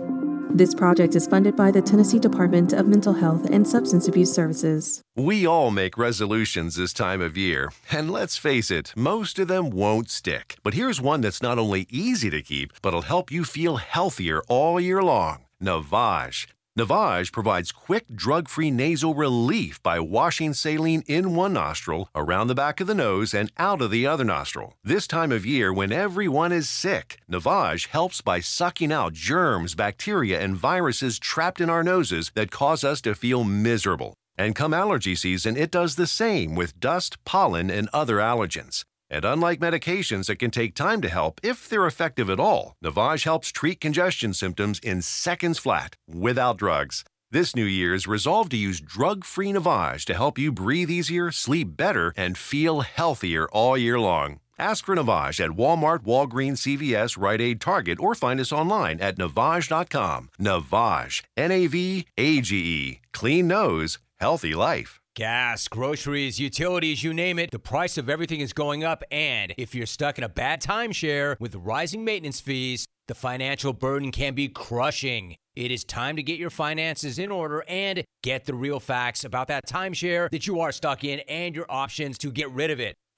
This project is funded by the Tennessee Department of Mental Health and Substance Abuse Services. We all make resolutions this time of year, and let's face it, most of them won't stick. But here's one that's not only easy to keep, but'll help you feel healthier all year long Navage. Navage provides quick, drug free nasal relief by washing saline in one nostril, around the back of the nose, and out of the other nostril. This time of year, when everyone is sick, Navage helps by sucking out germs, bacteria, and viruses trapped in our noses that cause us to feel miserable. And come allergy season, it does the same with dust, pollen, and other allergens. And unlike medications that can take time to help, if they're effective at all, Navage helps treat congestion symptoms in seconds flat, without drugs. This New Year's, resolve to use drug free Navage to help you breathe easier, sleep better, and feel healthier all year long. Ask for Navage at Walmart, Walgreens, CVS, Rite Aid, Target, or find us online at Navage.com. Navage, N A V A G E. Clean nose, healthy life. Gas, groceries, utilities, you name it, the price of everything is going up. And if you're stuck in a bad timeshare with rising maintenance fees, the financial burden can be crushing. It is time to get your finances in order and get the real facts about that timeshare that you are stuck in and your options to get rid of it.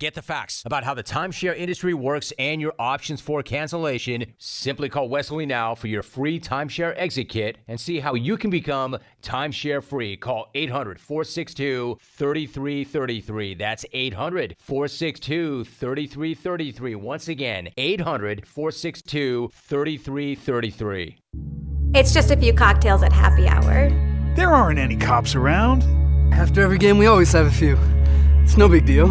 Get the facts about how the timeshare industry works and your options for cancellation. Simply call Wesley now for your free timeshare exit kit and see how you can become timeshare free. Call 800 462 3333. That's 800 462 3333. Once again, 800 462 3333. It's just a few cocktails at happy hour. There aren't any cops around. After every game, we always have a few. It's no big deal.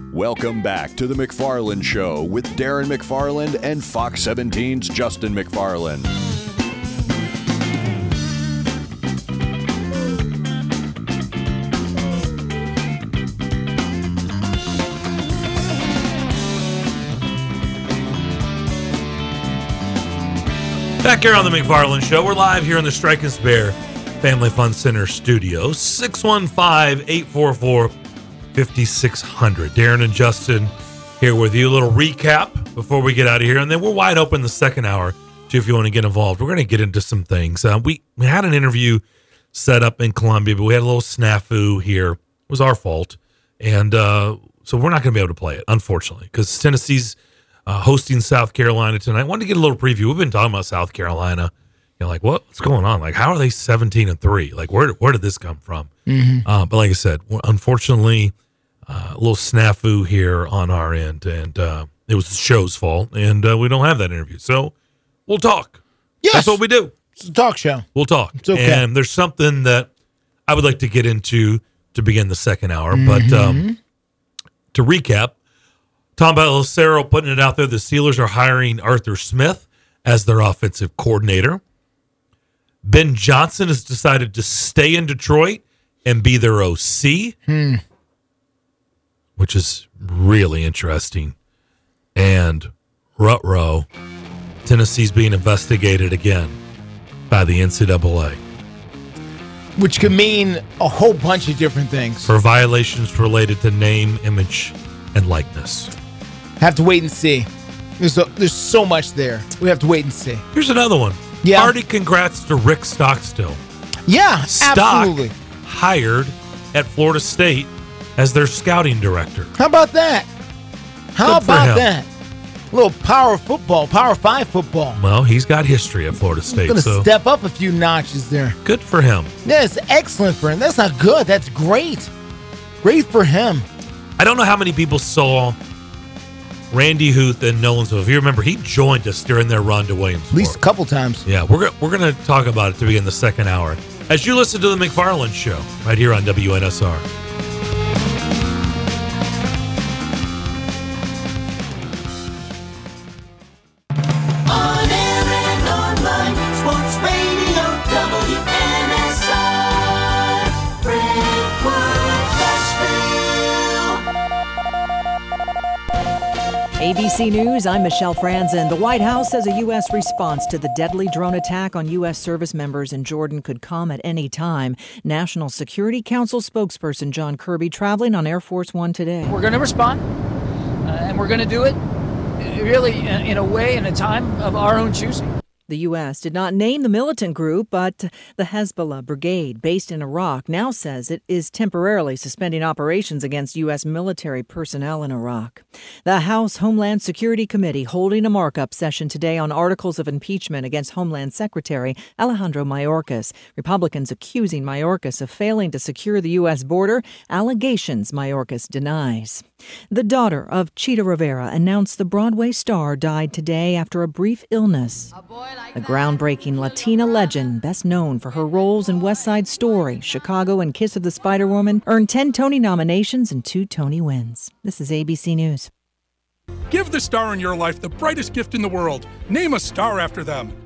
Welcome back to the McFarland Show with Darren McFarland and Fox 17's Justin McFarland. Back here on the McFarland Show, we're live here in the Strike and Spare Family Fun Center studio. 615 844 5600. Darren and Justin here with you. A little recap before we get out of here. And then we're wide open the second hour too, if you want to get involved. We're going to get into some things. Uh, we, we had an interview set up in Columbia, but we had a little snafu here. It was our fault. And uh, so we're not going to be able to play it, unfortunately, because Tennessee's uh, hosting South Carolina tonight. I wanted to get a little preview. We've been talking about South Carolina. You know, like what, what's going on? Like, how are they 17 and three? Like, where, where did this come from? Mhm. Uh, but like I said, unfortunately, uh, a little snafu here on our end, and uh, it was the show's fault, and uh, we don't have that interview. So we'll talk. Yes. That's what we do. It's a talk show. We'll talk. It's okay. And there's something that I would like to get into to begin the second hour. But Mm-hmm. um, to recap, Tom Pelissero putting it out there, the Steelers are hiring Arthur Smith as their offensive coordinator. Ben Johnson has decided to stay in Detroit and be their OC, Hmm. which is really interesting. And Rutro, Tennessee's being investigated again by the NCAA Which could mean a whole bunch of different things. for violations related to name, image, and likeness. Have to wait and see. There's a, there's so much there. We have to wait and see. Here's another one. Yeah. Hearty congrats to Rick Stockstill. Yeah, Stock absolutely. hired at Florida State as their scouting director. How about that? How Good about that? little power football, power five football. Well, he's got history at Florida State, Going to so step up a few notches there. good for him. Yeah, it's excellent for him. That's not good. That's great. Great for him. I don't know how many people saw Randy Huth and Nolan Nolensville. If you remember, he joined us during their run to Williams. At least a couple times. Yeah, we're we're going to talk about it to begin the second hour as you listen to the McFarland Show right here on WNSR. ABC News, I'm Michelle Franzen. The White House says a U.S. response to the deadly drone attack on U.S. service members in Jordan could come at any time. National Security Council spokesperson John Kirby traveling on Air Force One today. We're going to respond, uh, and we're going to do it uh, really in in a way, in a time of our own choosing. The U.S. did not name the militant group, but the Hezbollah brigade, based in Iraq, now says it is temporarily suspending operations against U.S. military personnel in Iraq. The House Homeland Security Committee holding a markup session today on articles of impeachment against Homeland Secretary Alejandro Mayorkas. Republicans accusing Mayorkas of failing to secure the U.S. border, allegations Mayorkas denies. The daughter of Chita Rivera announced the Broadway star died today after a brief illness. The groundbreaking Latina legend, best known for her roles in West Side Story, Chicago, and Kiss of the Spider Woman, earned 10 Tony nominations and two Tony wins. This is ABC News. Give the star in your life the brightest gift in the world. Name a star after them.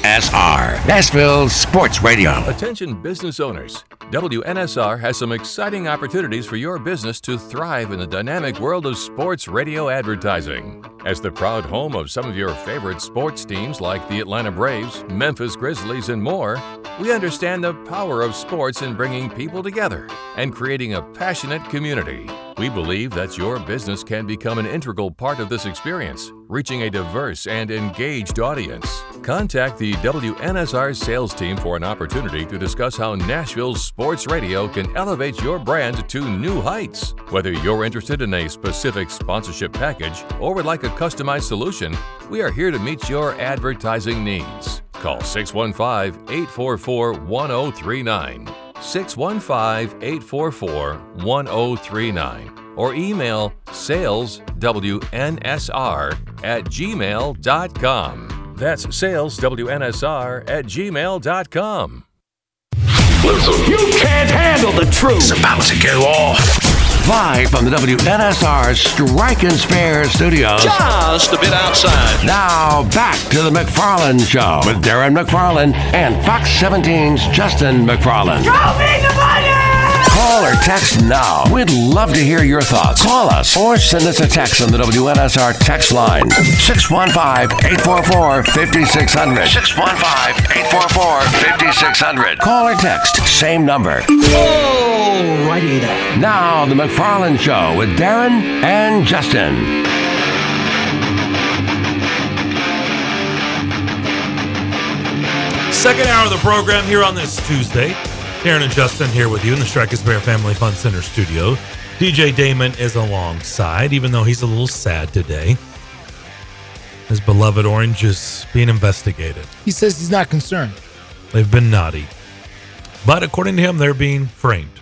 WNSR, Nashville Sports Radio. Attention business owners. WNSR has some exciting opportunities for your business to thrive in the dynamic world of sports radio advertising. As the proud home of some of your favorite sports teams like the Atlanta Braves, Memphis Grizzlies, and more, we understand the power of sports in bringing people together and creating a passionate community. We believe that your business can become an integral part of this experience, reaching a diverse and engaged audience. Contact the WNSR sales team for an opportunity to discuss how Nashville's sports radio can elevate your brand to new heights. Whether you're interested in a specific sponsorship package or would like a customized solution, we are here to meet your advertising needs. Call 615 844 1039. 615 844 1039 or email saleswnsr at gmail.com. That's saleswnsr at gmail.com. Listen, you can't handle the truth. It's about to go off. Live from the WNSR Strike and Spare Studios. Just a bit outside. Now back to the McFarland Show with Darren McFarland and Fox 17's Justin McFarland. Throw me the money! Call or text now. We'd love to hear your thoughts. Call us or send us a text on the WNSR text line 615-844-5600. 615-844-5600. Call or text, same number. Alrighty then. Now, the McFarland Show with Darren and Justin. Second hour of the program here on this Tuesday. Darren and Justin here with you in the Strike and Spare Family Fun Center studio. DJ Damon is alongside, even though he's a little sad today. His beloved Orange is being investigated. He says he's not concerned. They've been naughty. But according to him, they're being framed.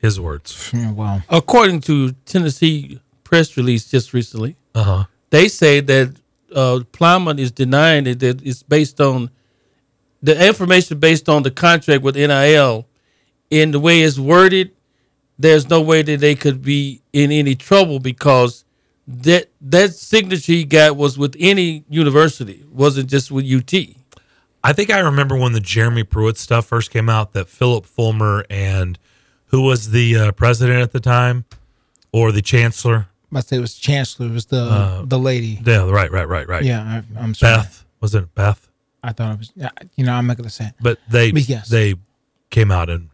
His words. Yeah, wow. According to Tennessee press release just recently, uh-huh. they say that uh, Plowman is denying it, that it's based on the information based on the contract with NIL, in the way it's worded, there's no way that they could be in any trouble because that that signature he got was with any university, wasn't just with UT. I think I remember when the Jeremy Pruitt stuff first came out that Philip Fulmer and who was the uh, president at the time or the chancellor? I must say it was Chancellor. It was the Uh, the lady. Yeah, right, right, right, right. Yeah, I, I'm sorry. Beth. Was it Beth? I thought it was. You know, I'm not gonna say. It. But they But yes. they came out and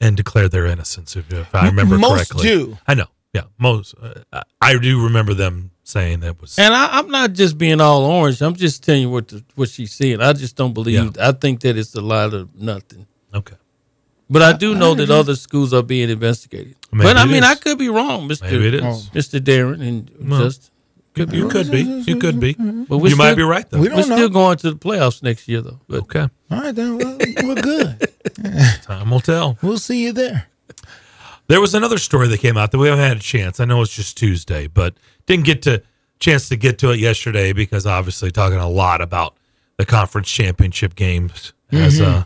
and declared their innocence. If, if I M- remember most correctly, do. I know. Yeah, most. Uh, I do remember them saying that was. And I, I'm not just being all orange. I'm just telling you what the, what she's saying. I just don't believe. I think that it's a lot of nothing. Okay. But I do know that other schools are being investigated. Maybe but I mean, is. I could be wrong, Mister. Maybe it is. Mister Darren, and Well, just could be. you could be. You could be. But we're you might be right though. We We're don't still know. going to the playoffs next year, though. But Okay. All right, then well, we're good. Time will tell. We'll see you there. There was another story that came out that we haven't had a chance. I know it's just Tuesday, but didn't get to chance to get to it yesterday because obviously talking a lot about the conference championship games as Mhm. uh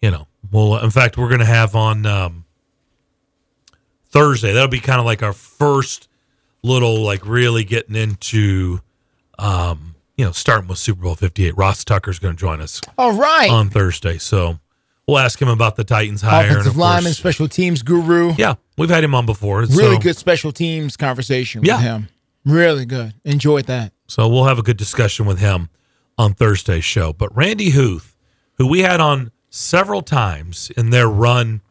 you know well in fact we're gonna have on um Thursday that'll be kind of like our first little like really getting into um you know starting with Super Bowl 58 Ross Tucker's gonna join us All right. on Thursday so we'll ask him about the Titans hire and Offensive of lineman, course- special teams guru. yeah we've had him on before Really so- good special teams conversation with Yeah. him. Really good. Enjoyed that. So we'll have a good discussion with him on Thursday's show. But Randy Huth, who we had on several times in their run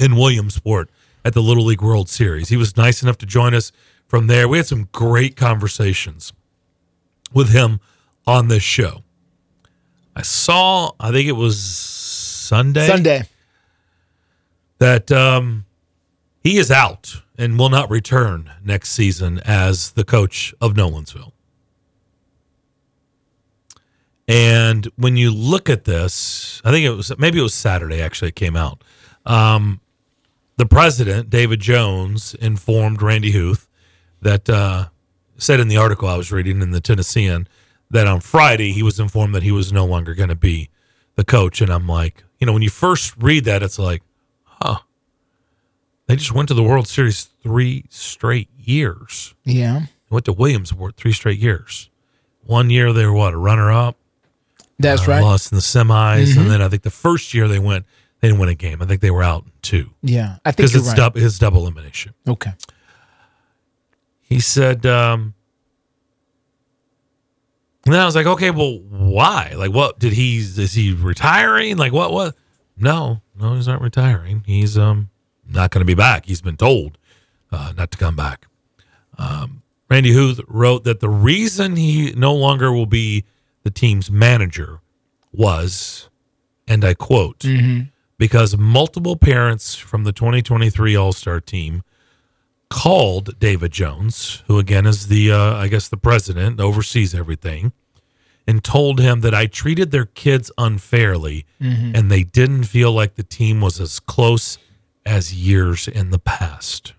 in Williamsport at the Little League World Series, he was nice enough to join us from there. We had some great conversations with him on this show. I saw, I think it was Sunday. Sunday. That um, he is out and will not return next season as the coach of Nolensville. And when you look at this, I think it was maybe it was Saturday actually it came out. Um, the president, David Jones, informed Randy Huth that uh, said in the article I was reading in the Tennessean that on Friday he was informed that he was no longer going to be the coach. And I'm like, you know, when you first read that, it's like, huh, they just went to the World Series three straight years. Yeah. Went to Williamsport three straight years. One year they were what a runner up. That's Uh, right. Lost in the semis, Mhm. and then I think the first year they went, they didn't win a game. I think they were out two. Yeah. I think because it's right. double, his double elimination. Okay. He said, um, and then I was like, okay, well, why? Like, what did he? Is he retiring? Like, what? What? No, no, he's not retiring. He's um not going to be back. He's been told uh, not to come back. Um, Randy Huth wrote that the reason he no longer will be the team's manager was, and I quote, Mhm. Because multiple parents from the 2023 All Star team called David Jones, who again is the, uh, I guess, the president, oversees everything, and told him that I treated their kids unfairly Mhm. and they didn't feel like the team was as close as years in the past.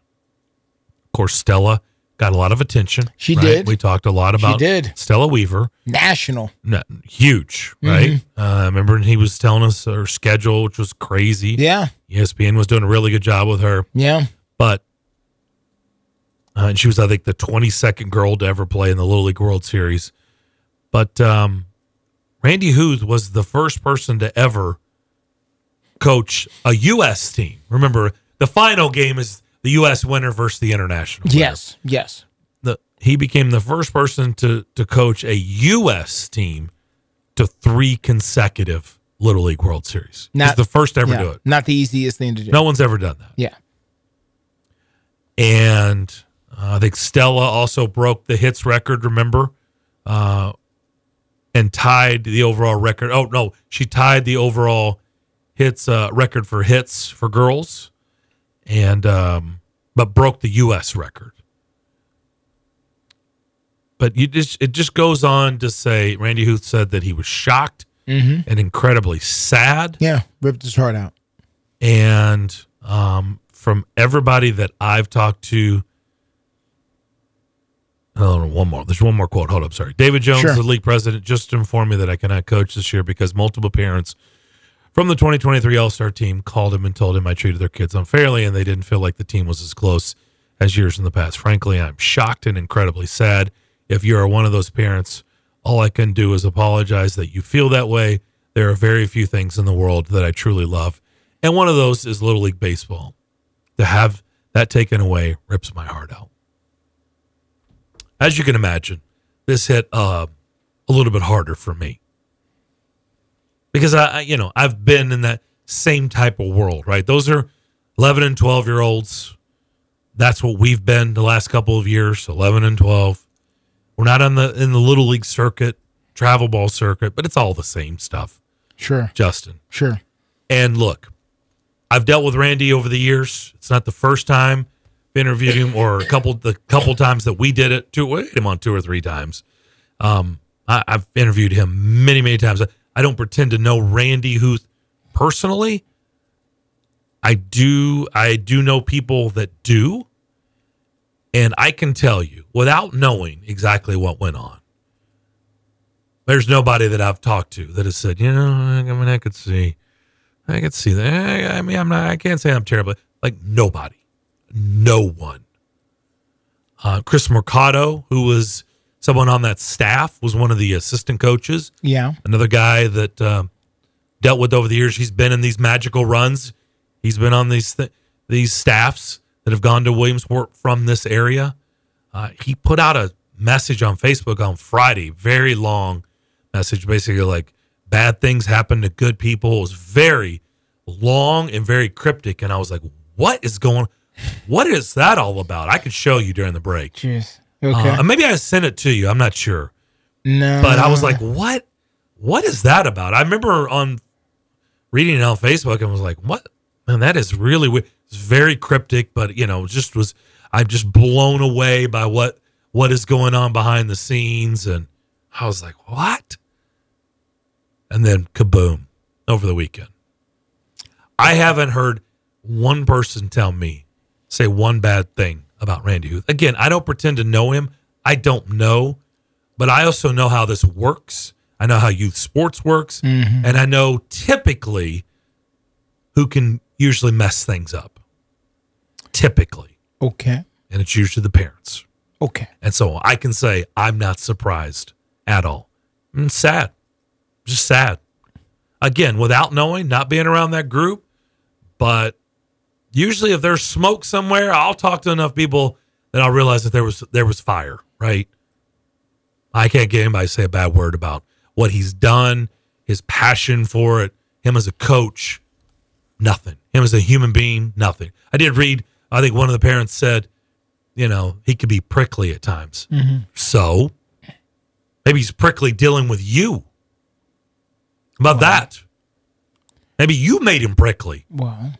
Of course, Stella got a lot of attention. She right? did. We talked a lot about She did. Stella Weaver. National. No, huge, right? Mhm. Uh, I remember he was telling us her schedule, which was crazy. Yeah. ESPN was doing a really good job with her. Yeah. But uh, and she was, I think, the 22nd girl to ever play in the Little League World Series. But um, Randy Huth was the first person to ever coach a U.S. team. Remember, the final game is the U.S. winner versus the international. winner. Yes. Yes. The, he became the first person to to coach a U.S. team to three consecutive Little League World Series. He's the first to ever yeah, do it. Not the easiest thing to do. No one's ever done that. Yeah. And uh, I think Stella also broke the hits record, remember? Uh, and tied the overall record. Oh, no, she tied the overall hits uh, record for hits for girls, and um, but broke the U.S. record. But you just it just goes on to say Randy Huth said that he was shocked Mhm. and incredibly sad Yeah. Ripped his heart out. and um, from everybody that I've talked to, Oh, one more. There's one more quote. Hold up. Sorry. David Jones, Sure. the league president, just informed me that I cannot coach this year because multiple parents from the 2023 All Star team called him and told him I treated their kids unfairly and they didn't feel like the team was as close as years in the past. Frankly, I'm shocked and incredibly sad. If you are one of those parents, all I can do is apologize that you feel that way. There are very few things in the world that I truly love. And one of those is Little League Baseball. To have that taken away rips my heart out as you can imagine, this hit uh, a little bit harder for me because I, I, you know, I've been in that same type of world, right? Those are 11 and 12 year olds. That's what we've been the last couple of years, 11 and 12. We're not on the in the little league circuit, travel ball circuit, but it's all the same stuff. Sure. Justin. Sure. And look, I've dealt with Randy over the years. It's not the first time I've interviewed him, or a couple the couple times that we did it. Two, we him on two or three times. Um, I, I've interviewed him many, many times. I don't pretend to know Randy Huth personally. I do. I do know people that do, and I can tell you without knowing exactly what went on. There's nobody that I've talked to that has said, you know, I mean, I could see, I could see that. I mean, I'm not. I can't say I'm terrible. Like nobody, no one. Uh, Chris Mercado, who was someone on that staff, was one of the assistant coaches. Yeah. Another guy that um, dealt with over the years. He's been in these magical runs. He's been on these th- these staffs that have gone to Williamsport from this area. Uh, he put out a message on Facebook on Friday, very long message, basically like bad things happen to good people. It was very long and very cryptic, and I was like, "What is going? What is that all about?" I could show you during the break. Jeez. Okay. Uh, maybe I sent it to you. I'm not sure no. but I was like, what? What is that about? I remember on reading it on Facebook and was like, what? Man, that is really weird. It's very cryptic, but you know, just was I'm just blown away by what what is going on behind the scenes, and I was like, what? And then kaboom over the weekend. I haven't heard one person tell me say one bad thing about Randy Huth. Again, I don't pretend to know him. I don't know, but I also know how this works. I know how youth sports works, Mhm. and I know typically who can usually mess things up. Typically, Okay. and it's usually the parents. Okay. And so I can say I'm not surprised at all. I'm sad. Just sad. Again, without knowing, not being around that group, but usually if there's smoke somewhere, I'll talk to enough people that I'll realize that there was there was fire, right? I can't get anybody to say a bad word about what he's done, his passion for it, him as a coach, nothing. Him as a human being, nothing. I did read, I think one of the parents said, you know, he could be prickly at times. Mhm. So maybe he's prickly dealing with you. How about that? Maybe you made him prickly. Well,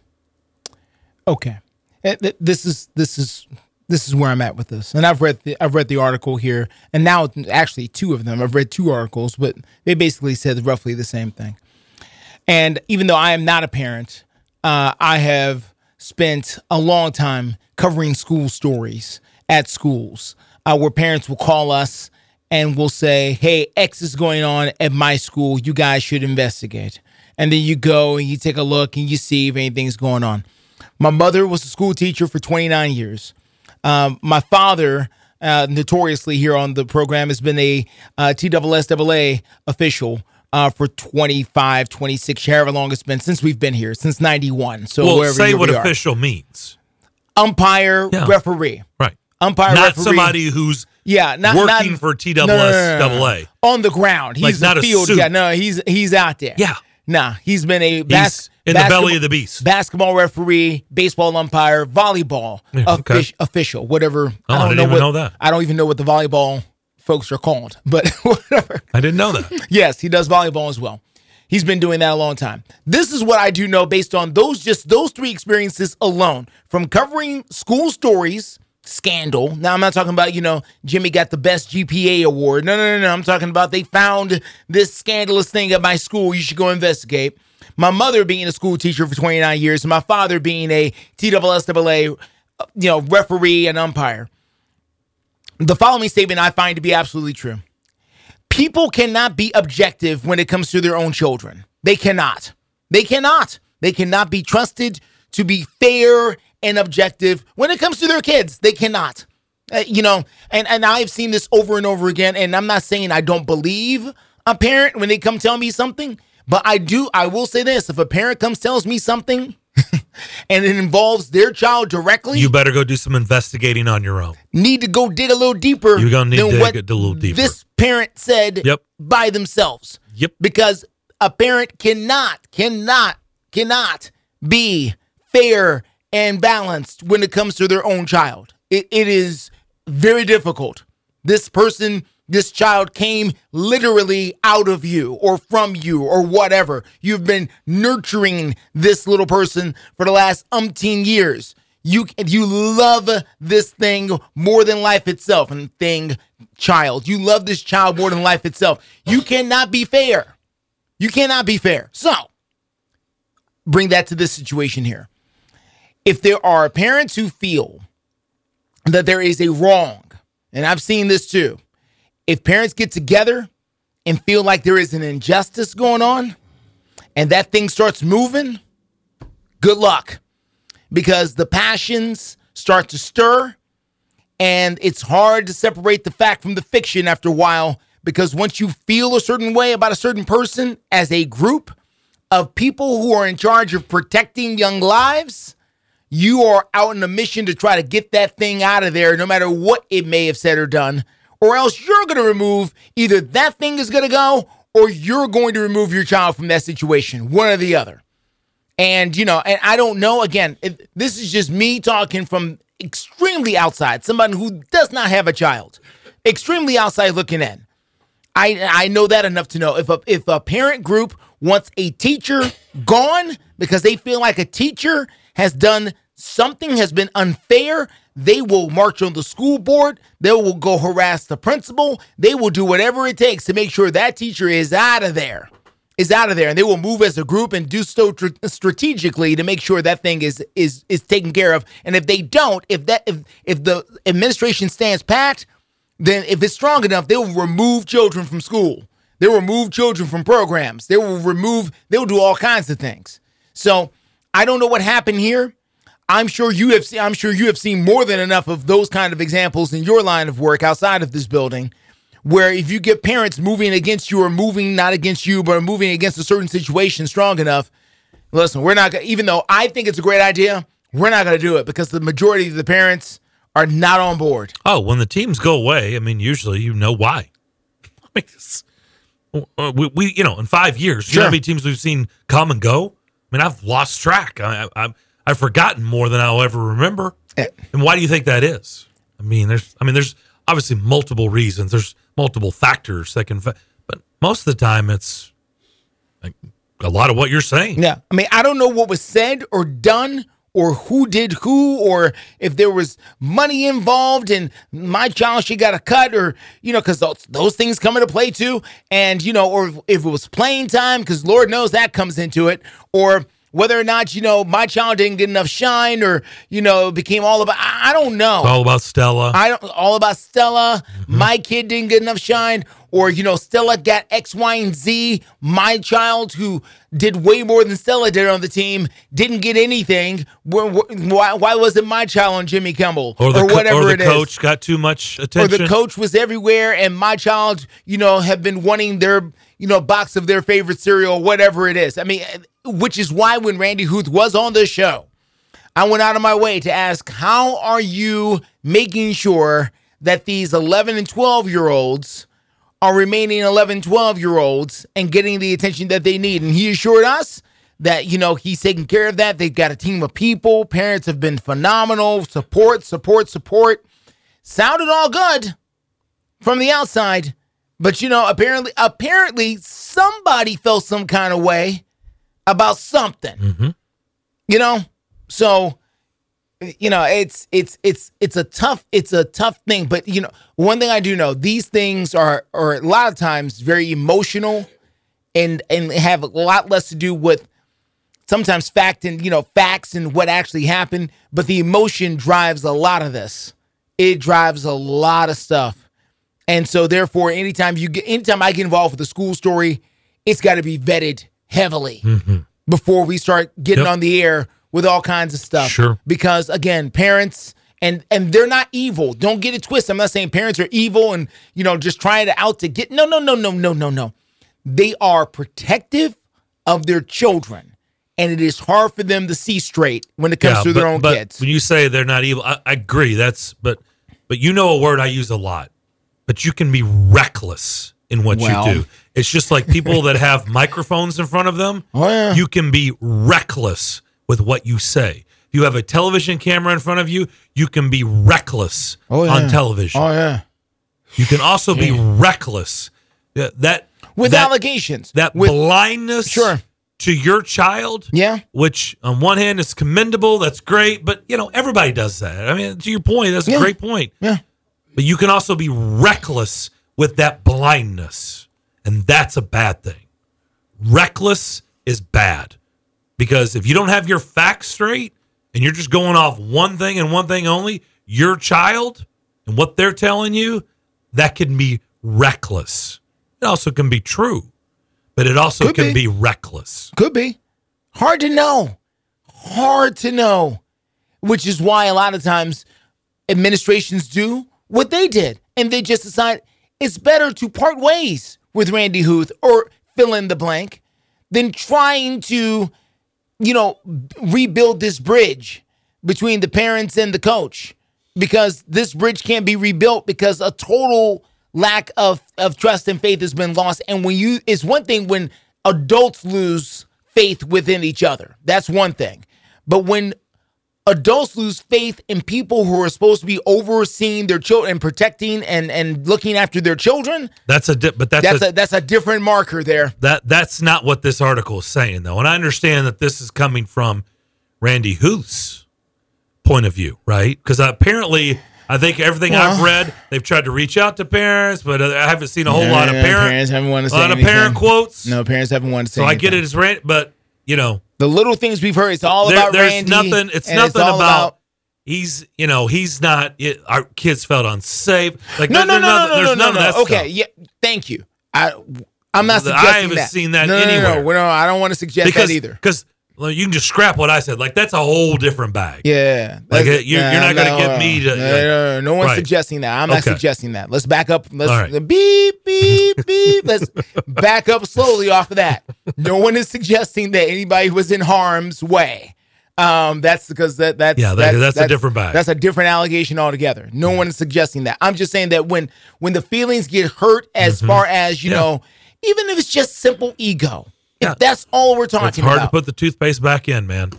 okay. Eh, This is this is this is where I'm at with this, and I've read the I've read the article here, and now actually two of them. I've read two articles, but they basically said roughly the same thing. And even though I am not a parent, uh, I have spent a long time covering school stories at schools uh, where parents will call us and will say, Hey, X is going on at my school. You guys should investigate. And then you go and you take a look and you see if anything's going on. My mother was a school teacher for 29 years. Um, my father, uh, notoriously here on the program, has been a uh, TSSAA official uh, for 25, 26, however long it's been since we've been here, since 91. So well, say what we are. official means. Umpire, Yeah. referee. Right. Umpire, referee. Not referee. somebody who's yeah, not, working not, for No, no, no, no. On the ground. He's Like, not a field guy. No, he's he's out there. Yeah. Nah, he's been a bas- in the belly of the beast. Basketball referee, baseball umpire, volleyball Yeah, okay. offic- official, whatever. Oh, I didn't even what, know that. I don't even know what the volleyball folks are called, but whatever. I didn't know that. Yes, he does volleyball as well. He's been doing that a long time. This is what I do know based on those just those three experiences alone. From covering school stories, scandal. Now I'm not talking about, you know, Jimmy got the best GPA award. No, no, no, no. I'm talking about they found this scandalous thing at my school. You should go investigate. My mother being a school teacher for 29 years, and my father being a TSSAA, uh, you know, referee and umpire the following statement I find to be absolutely true. People cannot be objective when it comes to their own children. They cannot. They cannot. They cannot be trusted to be fair and objective when it comes to their kids. They cannot. Uh, you know, and, and I've seen this over and over again. And I'm not saying I don't believe a parent when they come tell me something, but I do. I will say this: if a parent comes tells me something, and it involves their child directly, You better go do some investigating on your own. need to go dig a little deeper. You're gonna need to what dig a little deeper. This parent said Yep. by themselves. Yep. Because a parent cannot, cannot, cannot be fair and balanced when it comes to their own child. It, it is very difficult. This person, this child came literally out of you or from you or whatever. You've been nurturing this little person for the last umpteen years. You you love this thing more than life itself. And thing, child, you love this child more than life itself. You cannot be fair. You cannot be fair. So, bring that to this situation here. If there are parents who feel that there is a wrong, and I've seen this too, if parents get together and feel like there is an injustice going on and that thing starts moving, good luck. Because the passions start to stir and it's hard to separate the fact from the fiction after a while because once you feel a certain way about a certain person as a group of people who are in charge of protecting young lives, you are out on a mission to try to get that thing out of there no matter what it may have said or done or else you're going to remove either that thing is going to go or you're going to remove your child from that situation one or the other and you know, and I don't know. Again, it, this is just me talking from extremely outside, somebody who does not have a child, extremely outside looking in. I I know that enough to know if a if a parent group wants a teacher gone because they feel like a teacher has done something has been unfair, they will march on the school board. They will go harass the principal. They will do whatever it takes to make sure that teacher is out of there is out of there. And they will move as a group and do so tr- strategically to make sure that thing is is is taken care of. And if they don't if that if if the administration stands pat then if it's strong enough they will remove children from school. They will remove children from programs. They will remove they will do all kinds of things. So i don't know what happened here i'm sure you have seen i'm sure you have seen more than enough of those kind of examples in your line of work outside of this building where if you get parents moving against you or moving not against you but moving against a certain situation strong enough listen we're not gonna even though i think it's a great idea we're not going to do it because the majority of the parents are not on board Oh, when the teams go away, I mean, usually you know why. I mean, it's- uh, we, we, you know, in five years, you know how Sure. many teams we've seen come and go? I mean, I've lost track. I, I, I've, forgotten more than I'll ever remember. Eh. And why do you think that is? I mean, there's, I mean, there's obviously multiple reasons. There's multiple factors that can, but most of the time, it's like a lot of what you're saying. Yeah. I mean, I don't know what was said or done or who did who or if there was money involved and my child she got a cut or you know because those, those things come into play too and you know or if it was playing time because lord knows that comes into it or whether or not you know my child didn't get enough shine or you know became all about i, I don't know It's all about Stella. I don't all about Stella. Mm-hmm. My kid didn't get enough shine, or you know, Stella got X, Y, and Z. My child, who did way more than Stella did on the team, didn't get anything. Wh- wh- Why, why wasn't my child on Jimmy Kimmel or the, co- whatever or the it is? coach got too much attention? Or attention. the coach was everywhere, and my child, you know, have been wanting their, you know, box of their favorite cereal, whatever it is. I mean, which is why when Randy Huth was on the show, I went out of my way to ask, how are you making sure that these 11 and 12 year olds are remaining 11, 12 year olds and getting the attention that they need? And he assured us that, you know, he's taking care of that. They've got a team of people. Parents have been phenomenal. Support, support, support. Sounded all good from the outside. But you know, apparently, apparently somebody felt some kind of way about something. Mm-hmm. You know, so you know, it's it's it's it's a tough it's a tough thing. But you know, one thing I do know, these things are are a lot of times very emotional, and and have a lot less to do with sometimes fact and you know facts and what actually happened. But the emotion drives a lot of this, it drives a lot of stuff. And so therefore, anytime you get anytime I get involved with a school story, it's got to be vetted heavily mm-hmm. before we start getting Yep. on the air with all kinds of stuff. Sure. Because again, parents and and they're not evil. Don't get it twisted. I'm not saying parents are evil and you know just trying to out to get. No, no, no, no, no, no, no. They are protective of their children, and it is hard for them to see straight when it comes Yeah, to their own but kids. When you say they're not evil, I, I agree. That's but but you know a word I use a lot. But you can be reckless in what Well. you do. It's just like people that have microphones in front of them. Oh, yeah. You can be reckless with what you say. If you have a television camera in front of you, you can be reckless Oh, yeah. on television. Oh yeah, You can also be reckless. Yeah, That with that, allegations. that with blindness Sure. to your child yeah, which on one hand is commendable that's great but you know everybody does that i mean to your point that's a great point Yeah. but you can also be reckless with that blindness and that's a bad thing. Reckless is bad. Because if you don't have your facts straight and you're just going off one thing and one thing only your child and what they're telling you that can be reckless. It also can be true but it also Could can be. be reckless. Could be. Hard to know. Hard to know, which is why a lot of times administrations do what they did, and they just decide it's better to part ways with Randy Huth or fill in the blank than trying to, you know, rebuild this bridge between the parents and the coach because this bridge can't be rebuilt because a total lack of, of trust and faith has been lost. And when you, it's one thing when adults lose faith within each other. That's one thing. But when adults lose faith in people who are supposed to be overseeing their children and protecting and, and looking after their children, That's a di- but that's, that's a, a, that's a different marker there. that that's not what this article is saying though. And I understand that this is coming from Randy Huth's point of view, right? Because apparently, I think everything I've read, they've tried to reach out to parents, but uh, I haven't seen a whole No, lot of no, no, parent, parents haven't wanted to a say lot of anything. parent quotes. No, parents haven't wanted to say so I get it as Randy, but you know, The little things we've heard, it's all there- about there's Randy. nothing. It's nothing all about. He's, you know, he's not. It, our kids felt unsafe. Like no, no, no, no, no, no, no, no. Okay, yeah, thank you. I, I'm not I haven't that. seen that no, no, no, anywhere. No, no, no, I don't want to suggest because that either. because well, you can just scrap what I said. Like that's a whole different bag. Yeah, Like, That's- uh, you- you're nah, not gonna no, get me to- No, no, no, one's Right. suggesting that. I'm not Okay. suggesting that. Let's back up. Let's right. beep beep beep. Let's back up slowly off of that. No one is suggesting that anybody was in harm's way. Um, that's because that that's Yeah, that- that's a different bag. That's a different allegation altogether. No one is suggesting that. I'm just saying that when when the feelings get hurt, as Mm-hmm. far as you know, even if it's just simple ego, if that's all we're talking It's hard about. to put the toothpaste back in, man.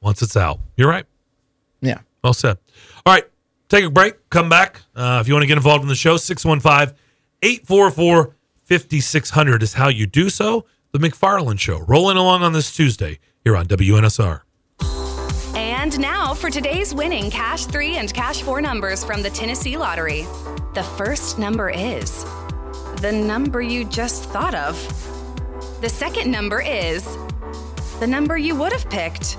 Once it's out, you're right. yeah. Well said. All right, take a break. Come back. Uh, if you want to get involved in the show, 615 844 5600 is how you do so. The McFarland Show, rolling along on this Tuesday here on WNSR. And now for today's winning Cash 3 and Cash 4 numbers from the Tennessee Lottery. The first number is the number you just thought of. The second number is the number you would have picked.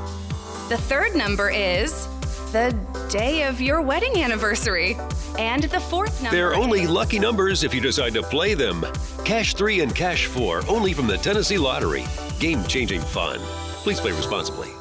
The third number is the day of your wedding anniversary. And the fourth number They're only lucky numbers if you decide to play them. Cash 3 and Cash 4 only from the Tennessee Lottery. Game changing fun. Please play responsibly.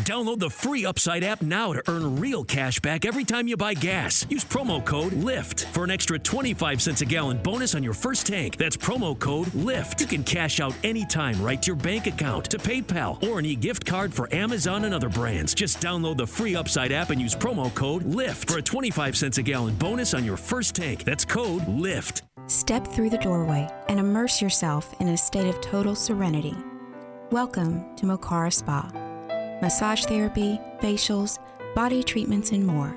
Download the free Upside app now to earn real cash back every time you buy gas. Use promo code LIFT for an extra 25 cents a gallon bonus on your first tank. That's promo code LIFT. You can cash out anytime right to your bank account, to PayPal, or an e gift card for Amazon and other brands. Just download the free Upside app and use promo code LIFT for a 25 cents a gallon bonus on your first tank. That's code LIFT. Step through the doorway and immerse yourself in a state of total serenity. Welcome to Mokara Spa. Massage therapy, facials, body treatments, and more.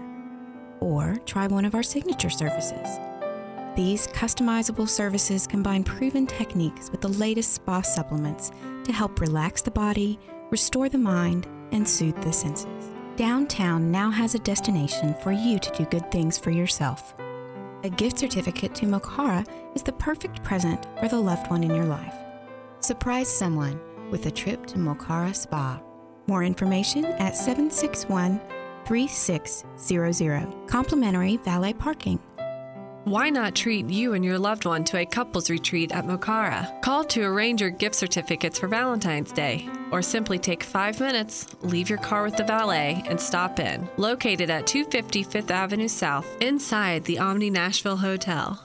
Or try one of our signature services. These customizable services combine proven techniques with the latest spa supplements to help relax the body, restore the mind, and soothe the senses. Downtown now has a destination for you to do good things for yourself. A gift certificate to Mokara is the perfect present for the loved one in your life. Surprise someone with a trip to Mokara Spa. More information at 761 3600. Complimentary valet parking. Why not treat you and your loved one to a couples retreat at Mokara? Call to arrange your gift certificates for Valentine's Day, or simply take five minutes, leave your car with the valet, and stop in. Located at 250 Fifth Avenue South, inside the Omni Nashville Hotel.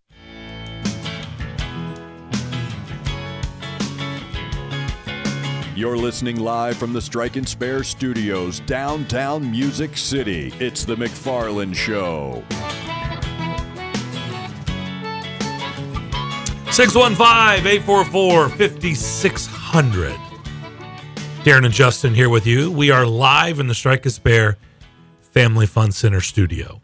You're listening live from the Strike and Spare Studios, downtown Music City. It's the McFarland Show. 615-844-5600. Darren and Justin here with you. We are live in the Strike and Spare Family Fun Center studio.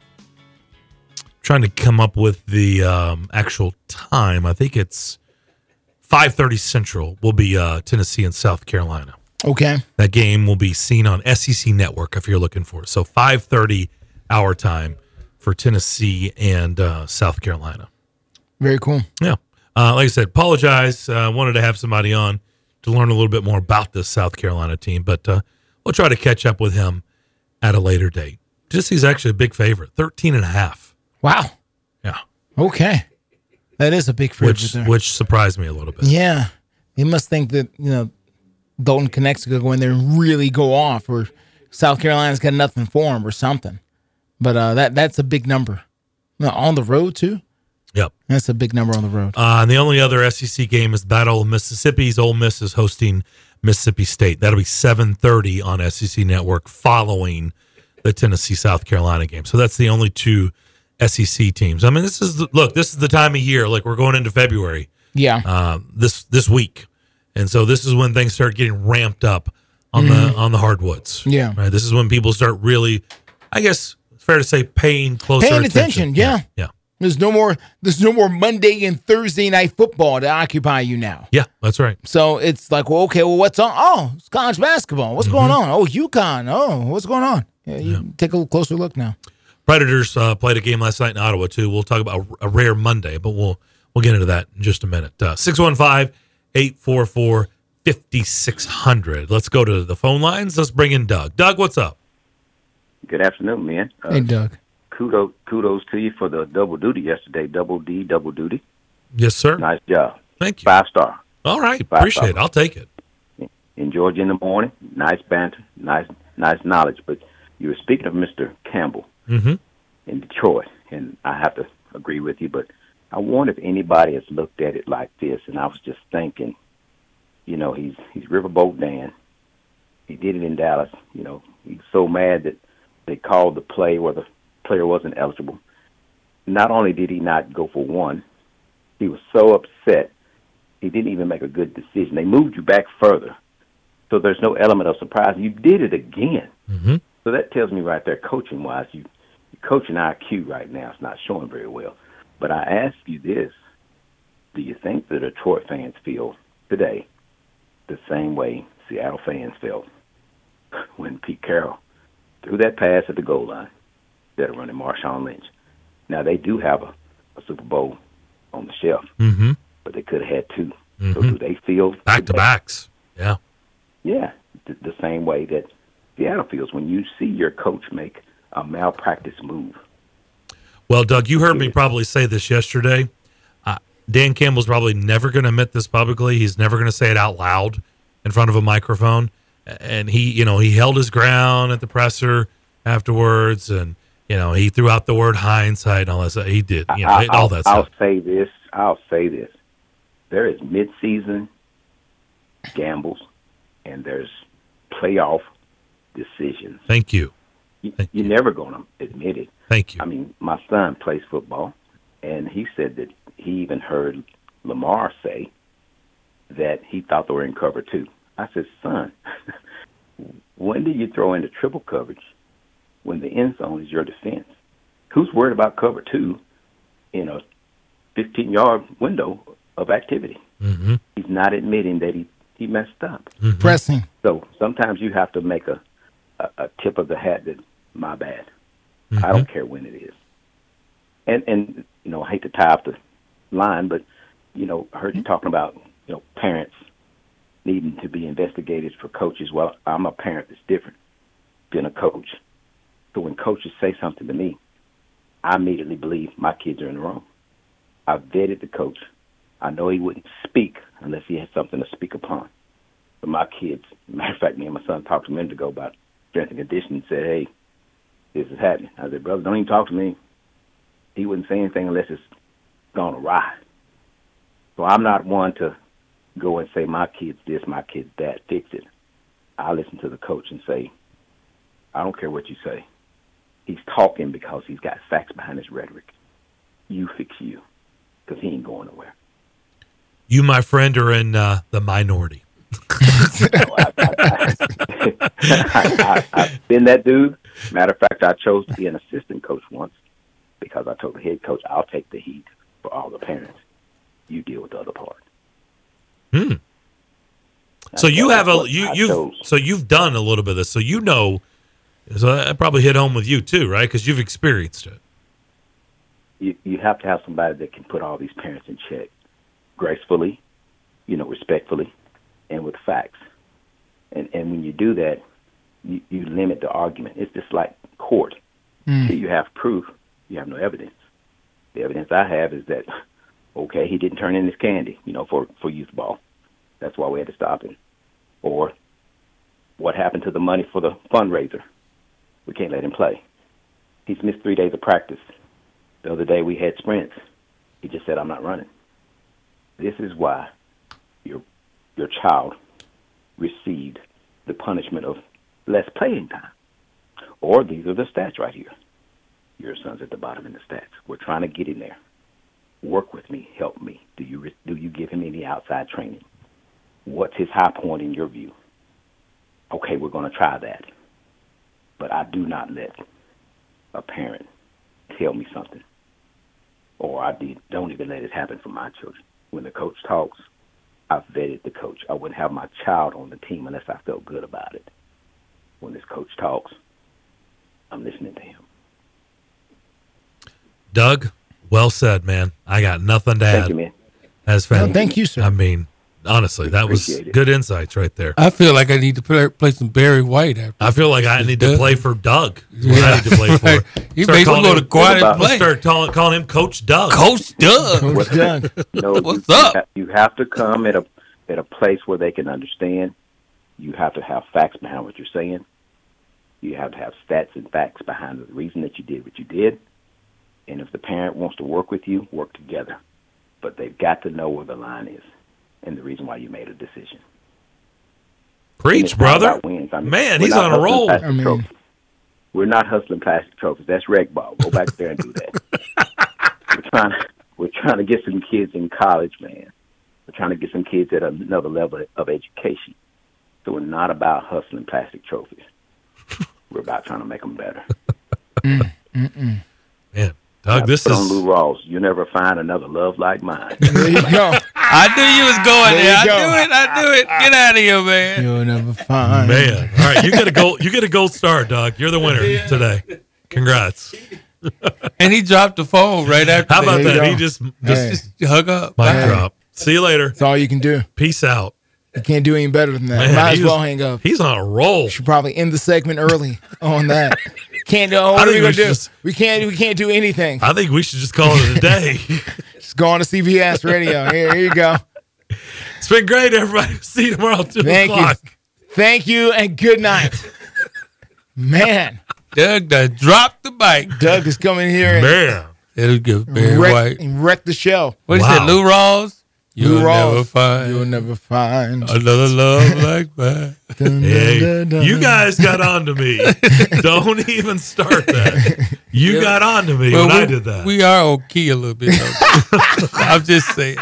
Trying to come up with the um, actual time. I think it's 5:30 Central. Will be uh, Tennessee and South Carolina. Okay. That game will be seen on SEC Network if you're looking for it. So 5:30 our time for Tennessee and uh, South Carolina. Very cool. Yeah. Uh, like I said, apologize. I uh, wanted to have somebody on to learn a little bit more about this South Carolina team, but uh, we'll try to catch up with him at a later date. Just he's actually a big favorite, 13 and a half. Wow. Yeah. Okay. That is a big fridge Which, which surprised me a little bit. Yeah. You must think that, you know, Dalton Knecht's going to go in there and really go off, or South Carolina's got nothing for him or something. But uh, that that's a big number. No, on the road, too? Yep. That's a big number on the road. Uh, and the only other SEC game is Battle of Mississippi's. Ole Miss is hosting Mississippi State. That'll be 7:30 on SEC Network following the Tennessee South Carolina game. So that's the only two SEC teams. I mean, this is the, look. This is the time of year. Like we're going into February. Yeah. Uh, this this week, and so this is when things start getting ramped up on the Mhm. on the hardwoods. Yeah. Right. This is when people start really, I guess, it's fair to say, paying closer Paying attention, yeah. Yeah. There's no more there's no more Monday and Thursday night football to occupy you now. Yeah, that's right. So it's like, well, okay, well, what's on? Oh, it's college basketball. What's going Mm-hmm. on? Oh, UConn. Oh, what's going on? Yeah, you take a closer look now. Predators uh, played a game last night in Ottawa too. We'll talk about a rare Monday, but we'll we'll get into that in just a minute. Uh, 615-844-5600. Let's go to the phone lines. Let's bring in Doug. Doug, what's up? Good afternoon, man. Uh, Hey, Doug. Kudos, kudos to you for the double duty yesterday. Double D, double duty. Yes, sir. Nice job. Thank you. Five star. All right, Five appreciate star. it. I'll take it. Enjoyed you in the morning. Nice banter. Nice, nice knowledge. But you were speaking of Mr. Campbell Mm-hmm. in Detroit, and I have to agree with you. But I wonder if anybody has looked at it like this. And I was just thinking, you know, he's he's Riverboat Dan. He did it in Dallas. You know, he's so mad that they called the play where the player wasn't eligible. Not only did he not go for one, he was so upset he didn't even make a good decision. They moved you back further, so there's no element of surprise. You did it again. Mm-hmm. So that tells me right there, coaching wise, you coaching IQ right now is not showing very well. But I ask you this: Do you think the Detroit fans feel today the same way Seattle fans felt when Pete Carroll threw that pass at the goal line instead of running Marshawn Lynch? Now they do have a, a Super Bowl on the shelf, Mm-hmm. but they could have had 2 So Mhm. do they feel Back to backs. Yeah. Yeah, the, the same way that Seattle feels when you see your coach make a malpractice move. Well, Doug, you heard me probably say this yesterday. Uh, Dan Campbell's probably never going to admit this publicly. He's never going to say it out loud in front of a microphone. And he, you know, he held his ground at the presser afterwards, and you know, he threw out the word hindsight and all that. stuff. He did, you know, I, all I'll, that I'll stuff. say this. I'll say this. There is midseason gambles, and there's playoff decisions. Thank you. You, you're never going to admit it. Thank you. I mean, my son plays football, and he said that he even heard Lamar say that he thought they were in cover two. I said, son, when do you throw into triple coverage when the end zone is your defense? Who's worried about cover two in a 15 yard window of activity? Mm-hmm. He's not admitting that he, he messed up. Pressing. So sometimes you have to make a, a, a tip of the hat that my bad. I Mm-hmm. don't care when it is. And and you know, I hate to tie up the line, but you know, I heard you talking about you know parents needing to be investigated for coaches. Well, I'm a parent that's different than a coach. So when coaches say something to me, I immediately believe my kids are in the wrong. I vetted the coach. I know he wouldn't speak unless he had something to speak upon. But my kids, matter of fact, me and my son talked a minute ago about strength and conditioning. Said, "Hey, this is happening." I said, "Brother, don't even talk to me." He wouldn't say anything unless it's gone awry. So I'm not one to go and say my kid's this, my kid's that, fix it. I listen to the coach and say, I don't care what you say. He's talking because he's got facts behind his rhetoric. You fix you, because he ain't going nowhere. You, my friend, are in uh, the minority. I, I, I've been that dude. Matter of fact, I chose to be an assistant coach once because I told the head coach, I'll take the heat for all the parents. You deal with the other part. Hmm. So you have a you you so you've done a little bit of this, so you know. So that probably hit home with you too, right? Because you've experienced it. you you have to have somebody that can put all these parents in check gracefully, you know, respectfully, and with facts. And and when you do that, you, you limit the argument. It's just like court. Mm. Till you have proof, you have no evidence. The evidence I have is that okay, he didn't turn in his candy, you know, for for youth ball. That's why we had to stop him. Or what happened to the money for the fundraiser? We can't let him play. He's missed three days of practice. The other day we had sprints. He just said, "I'm not running." This is why your your child received the punishment of less playing time. Or these are the stats right here. Your son's at the bottom in the stats. We're trying to get in there. Work with me. Help me. Do you re- do you give him any outside training? What's his high point in your view? Okay, we're going to try that. But I do not let a parent tell me something, or I don't even let it happen for my children. When the coach talks, I've vetted the coach. I wouldn't have my child on the team unless I felt good about it. When this coach talks, I'm listening to him. Doug, well said, man. I got nothing to Thank add. you, man. That's No, thank you, sir. I mean, honestly, that was it. good insights right there. I feel like I need to play, play some Barry White after. I feel like I need to play for Doug. Is what I need to play for. You Start may calling go to him- quiet and play. Start calling, calling him Coach Doug. Coach Doug. Coach Doug. No, What's you, up? You have to come at a at a place where they can understand. You have to have facts behind what you're saying. You have to have stats and facts behind the reason that you did what you did. And if the parent wants to work with you, work together. But they've got to know where the line is and the reason why you made a decision. Preach, brother. wins. I mean, Man, he's on a roll. I mean- trophies. We're not hustling plastic trophies. That's reg ball. Go back there and do that. we're trying to we're trying to get some kids in college, man. We're trying to get some kids at another level of education. So we're not about hustling plastic trophies. We're about trying to make them better. Mm, mm-mm. Man, Doug, Doug. This Put on is Lou Rawls. You never find another love like mine. There you go. I knew you was going There there. I go. knew it. I knew it. Get out of here, man. You'll never find. man. All right, you get a gold. You get a gold star, Doug. You're the winner today. Congrats. And he dropped the phone right after. How about that. There you that? go. He just Hey. just Just hug up. mic Bye. drop. See you later. That's all you can do. Peace out. You can't do any better than that. Man, Might as well hang up. He's on a roll. Should probably end the segment early on that. Can't do. I What are we gonna do? just- we can't. We can't do anything. I think we should just call it a day. Just go on to CBS Radio. Here, here you go. it's been great, everybody. See you tomorrow two Thank o'clock. you. Thank you and good night. Man, Doug done dropped the mic. Doug is coming here and Man. It'll give Barry wreck, White. and wreck the show. What Wow. he said, Lou Rawls? You'll Lou never find You'll never find. another love like that. Dun, dun, Hey, dun, dun. you guys got on to me. Don't even start that. You got on to me Well, when we, I did that. We are okay a little bit. though. I'm just saying.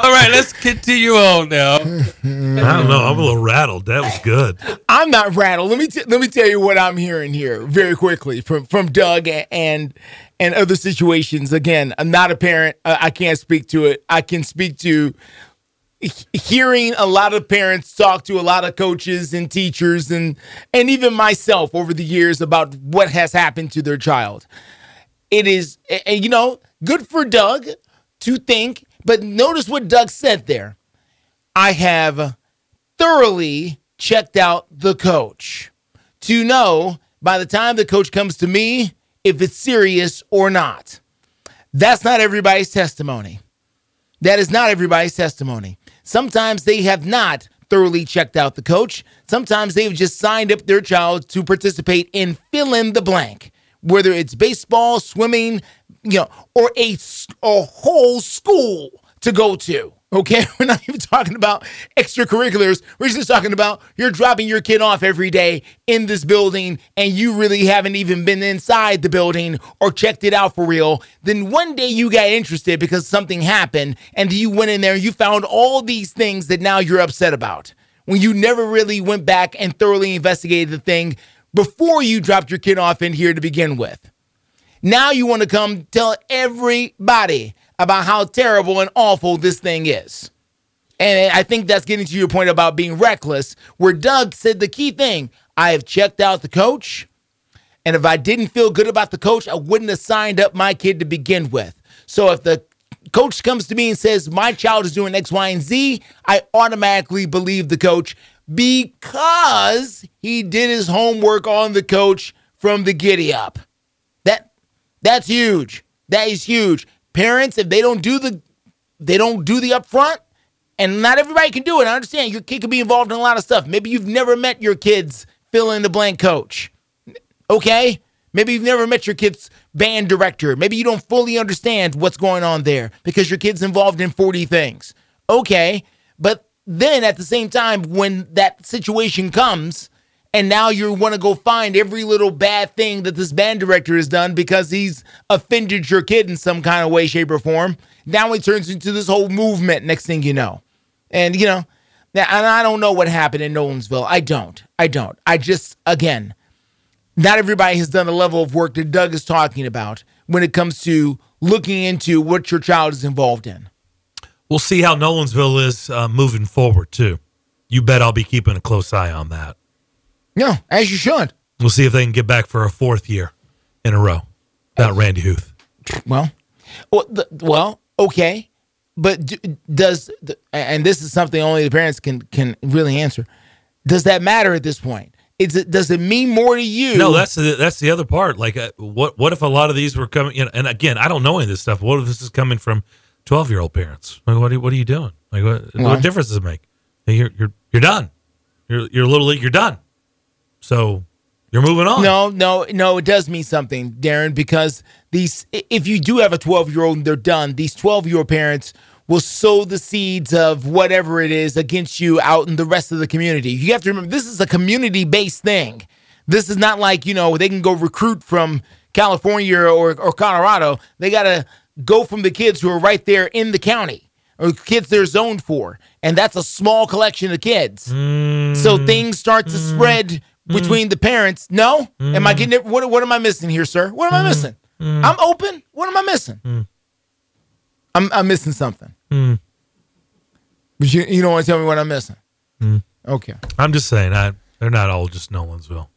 All right, let's continue on now. I don't know. I'm a little rattled. That was good. I'm not rattled. Let me t- let me tell you what I'm hearing here very quickly from from Doug and and other situations. Again, I'm not a parent. I, I can't speak to it. I can speak to hearing a lot of parents talk to a lot of coaches and teachers and and even myself over the years about what has happened to their child. It is, and you know, good for Doug to think. But notice what Doug said there. I have thoroughly checked out the coach to know by the time the coach comes to me if it's serious or not. That's not everybody's testimony. That is not everybody's testimony. Sometimes they have not thoroughly checked out the coach. Sometimes they've just signed up their child to participate in fill in the blank, whether it's baseball, swimming, you know, or a, a whole school to go to. Okay, we're not even talking about extracurriculars. We're just talking about you're dropping your kid off every day in this building and you really haven't even been inside the building or checked it out for real. Then one day you got interested because something happened and you went in there and you found all these things that now you're upset about when you never really went back and thoroughly investigated the thing before you dropped your kid off in here to begin with. Now you want to come tell everybody about how terrible and awful this thing is. And I think that's getting to your point about being reckless, where Doug said the key thing I have checked out the coach. And if I didn't feel good about the coach, I wouldn't have signed up my kid to begin with. So if the coach comes to me and says, My child is doing X, Y, and Z, I automatically believe the coach because he did his homework on the coach from the giddy up. That that's huge. That is huge. Parents, if they don't do the they don't do the upfront, and not everybody can do it. I understand your kid can be involved in a lot of stuff. Maybe you've never met your kid's fill in the blank coach. Okay? Maybe you've never met your kid's band director. Maybe you don't fully understand what's going on there because your kid's involved in 40 things. Okay. But then at the same time, when that situation comes, and now you want to go find every little bad thing that this band director has done because he's offended your kid in some kind of way, shape, or form. Now it turns into this whole movement. Next thing you know, and you know, and I don't know what happened in Nolensville. I don't. I don't. I just again, not everybody has done the level of work that Doug is talking about when it comes to looking into what your child is involved in. We'll see how Nolensville is uh, moving forward too. You bet I'll be keeping a close eye on that. No, as you should. We'll see if they can get back for a fourth year in a row without Randy Huth. Well, well, the, well okay, but do, does the, and this is something only the parents can can really answer. Does that matter at this point? Is it does it mean more to you? No, that's the that's the other part. Like, uh, what what if a lot of these were coming? You know, and again, I don't know any of this stuff. What if this is coming from twelve year old parents? Like, what are, what are you doing? Like, what, Well- what difference does it make? You're you're you're done. You're you're little league. You're done. So you're moving on. No, no, no. It does mean something, Darren, because these. If you do have a twelve-year-old and they're done, these twelve-year-old parents will sow the seeds of whatever it is against you out in the rest of the community. You have to remember this is a community-based thing. This is not like you know they can go recruit from California or or Colorado. They got to go from the kids who are right there in the county or kids they're zoned for, and that's a small collection of kids. Mm. So things start to mm. spread between the parents. No, am I getting it? What, what am I missing here, sir? What am I missing? Mm. I'm open. What am I missing? I'm I'm missing something. Mm. But you you don't want to tell me what I'm missing. Mm. Okay. I'm just saying, I, they're not all just Nolensville.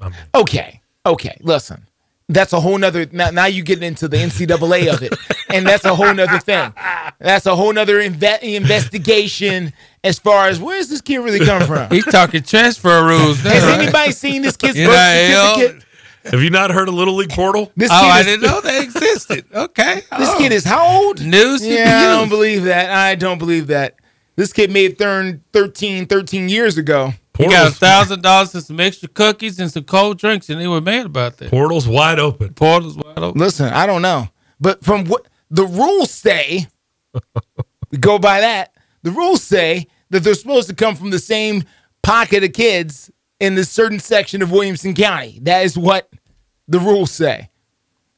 I mean, Okay. Okay. Listen. That's a whole nother now, now you get into the NCAA of it. And that's a whole nother thing. That's a whole nother inve- investigation as far as where does this kid really come from? He's talking transfer rules. Has anybody seen this kid's birth certificate? Have you not heard of Little League Portal? This oh, kid I is- didn't know they existed. Okay. This Oh. kid is how old? News Yeah, I you. don't believe that. I don't believe that. This kid made thirn 13, 13 years ago. He got a thousand dollars and some extra cookies and some cold drinks, and they were mad about that. Portal's wide open. Portal's wide open. Listen, I don't know. But from what the rules say, we go by that. The rules say that they're supposed to come from the same pocket of kids in this certain section of Williamson County. That is what the rules say.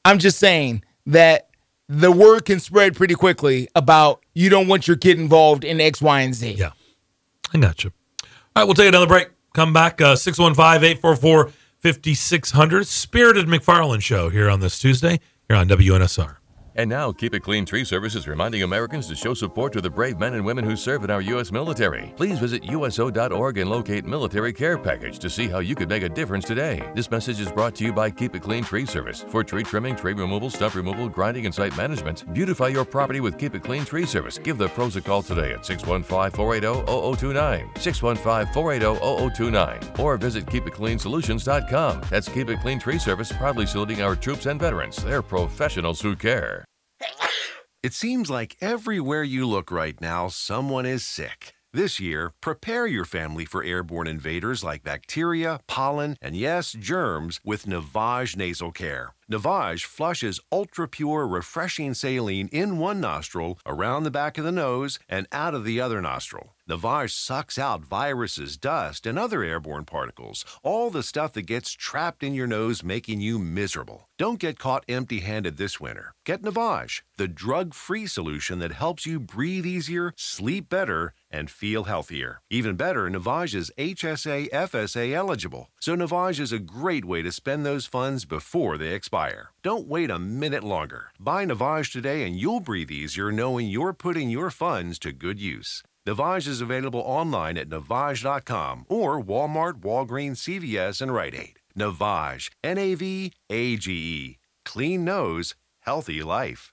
I'm just saying that the word can spread pretty quickly about you don't want your kid involved in X, Y, and Z. Yeah. I got you. All right, we'll take another break. Come back, uh, 615 844 5600. Spirited McFarland Show here on this Tuesday, here on WNSR. And now, Keep It Clean Tree Service is reminding Americans to show support to the brave men and women who serve in our U.S. military. Please visit USO.org and locate Military Care Package to see how you could make a difference today. This message is brought to you by Keep It Clean Tree Service. For tree trimming, tree removal, stump removal, grinding, and site management, beautify your property with Keep It Clean Tree Service. Give the pros a call today at 615 480 0029. 615 480 0029. Or visit KeepItCleanSolutions.com. That's Keep It Clean Tree Service, proudly saluting our troops and veterans. They're professionals who care. It seems like everywhere you look right now, someone is sick. This year, prepare your family for airborne invaders like bacteria, pollen, and yes, germs with Navage Nasal Care. Navage flushes ultra pure, refreshing saline in one nostril, around the back of the nose, and out of the other nostril. Navage sucks out viruses, dust, and other airborne particles, all the stuff that gets trapped in your nose, making you miserable. Don't get caught empty handed this winter. Get Navage, the drug free solution that helps you breathe easier, sleep better, and feel healthier. Even better, Navage is HSA FSA eligible, so Navage is a great way to spend those funds before they expire. Don't wait a minute longer. Buy Navage today and you'll breathe easier knowing you're putting your funds to good use. Navage is available online at Navage.com or Walmart, Walgreens, CVS, and Rite Aid. Navage, N A V A G E. Clean nose, healthy life.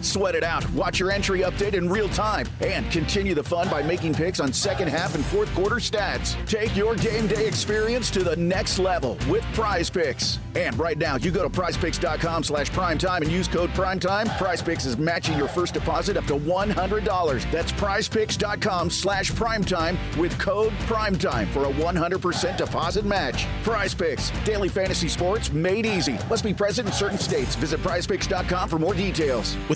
Sweat it out. Watch your entry update in real time and continue the fun by making picks on second half and fourth quarter stats. Take your game day experience to the next level with Prize Picks. And right now, you go to prizepicks.com slash primetime and use code primetime. Prize Picks is matching your first deposit up to $100. That's prizepicks.com slash primetime with code primetime for a 100% deposit match. Prize Picks, daily fantasy sports made easy. Must be present in certain states. Visit prizepicks.com for more details. With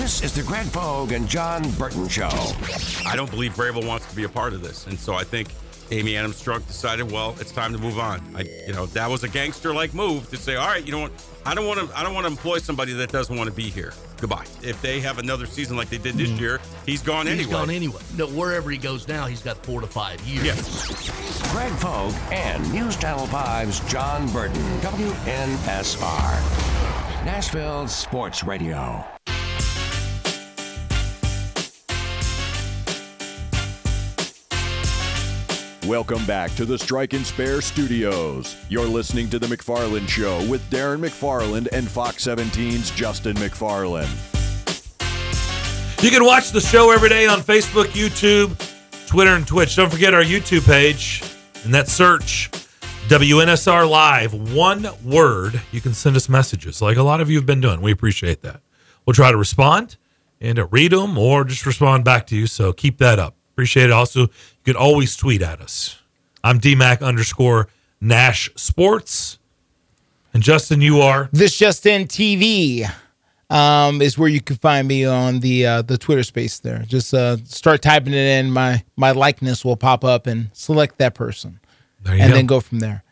This is the Greg Pogue and John Burton Show. I don't believe Vrabel wants to be a part of this, and so I think Amy Adams Strunk decided, well, it's time to move on. I, you know, that was a gangster-like move to say, all right, you know what? I don't want to. I don't want to employ somebody that doesn't want to be here. Goodbye. If they have another season like they did this mm. year, he's gone He's anyway. gone anyway. No, wherever he goes now, he's got four to five years. Greg Pogue and News Channel 5's John Burton, WNSR. Nashville Sports Radio. Welcome back to the Strike and Spare Studios. You're listening to The McFarland Show with Darren McFarland and Fox 17's Justin McFarland. You can watch the show every day on Facebook, YouTube, Twitter, and Twitch. Don't forget our YouTube page. And that search WNSR Live, one word. You can send us messages like a lot of you have been doing. We appreciate that. We'll try to respond and to read them or just respond back to you. So keep that up. Appreciate it. Also, you can always tweet at us. I'm DMAC underscore Nash Sports. And Justin, you are This Justin TV um, is where you can find me on the uh, the Twitter space. There, just uh, start typing it in. My my likeness will pop up and select that person, There you and go. then go from there.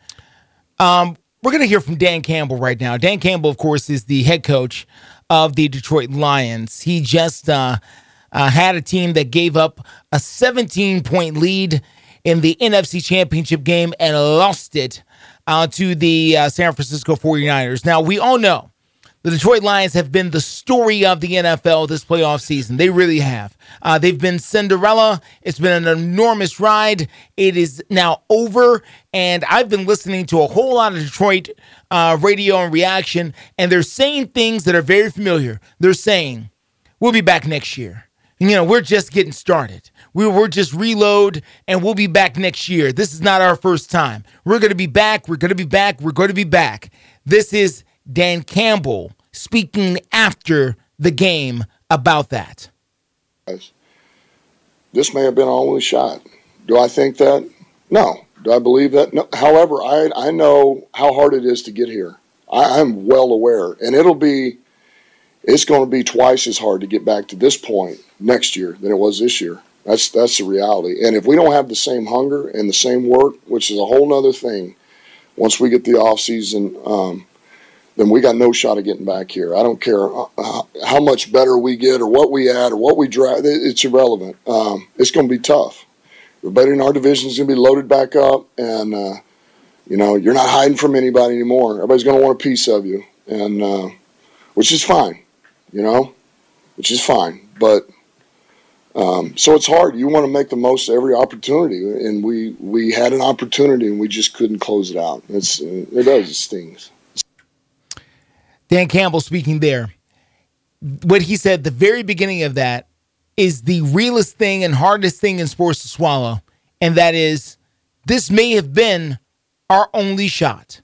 Um, we're gonna hear from Dan Campbell right now. Dan Campbell, of course, is the head coach of the Detroit Lions. He just uh, uh, had a team that gave up a 17 point lead in the NFC Championship game and lost it uh, to the uh, San Francisco 49ers. Now, we all know the Detroit Lions have been the story of the NFL this playoff season. They really have. Uh, they've been Cinderella. It's been an enormous ride. It is now over. And I've been listening to a whole lot of Detroit uh, radio and reaction, and they're saying things that are very familiar. They're saying, we'll be back next year. You know, we're just getting started. We, we're just reload and we'll be back next year. This is not our first time. We're going to be back. We're going to be back. We're going to be back. This is Dan Campbell speaking after the game about that. This may have been our only shot. Do I think that? No. Do I believe that? No. However, I I know how hard it is to get here. I, I'm well aware, and it'll be it's going to be twice as hard to get back to this point next year than it was this year. That's that's the reality. And if we don't have the same hunger and the same work, which is a whole other thing, once we get the off season, um, then we got no shot of getting back here. I don't care uh, how much better we get or what we add or what we drive. It's irrelevant. Um, it's going to be tough. Everybody in our division is going to be loaded back up, and uh, you know you're not hiding from anybody anymore. Everybody's going to want a piece of you, and uh, which is fine, you know, which is fine. But um, so it's hard. You want to make the most of every opportunity, and we we had an opportunity and we just couldn't close it out. It's it does it stings. Dan Campbell speaking there. What he said the very beginning of that is the realest thing and hardest thing in sports to swallow. And that is, this may have been our only shot.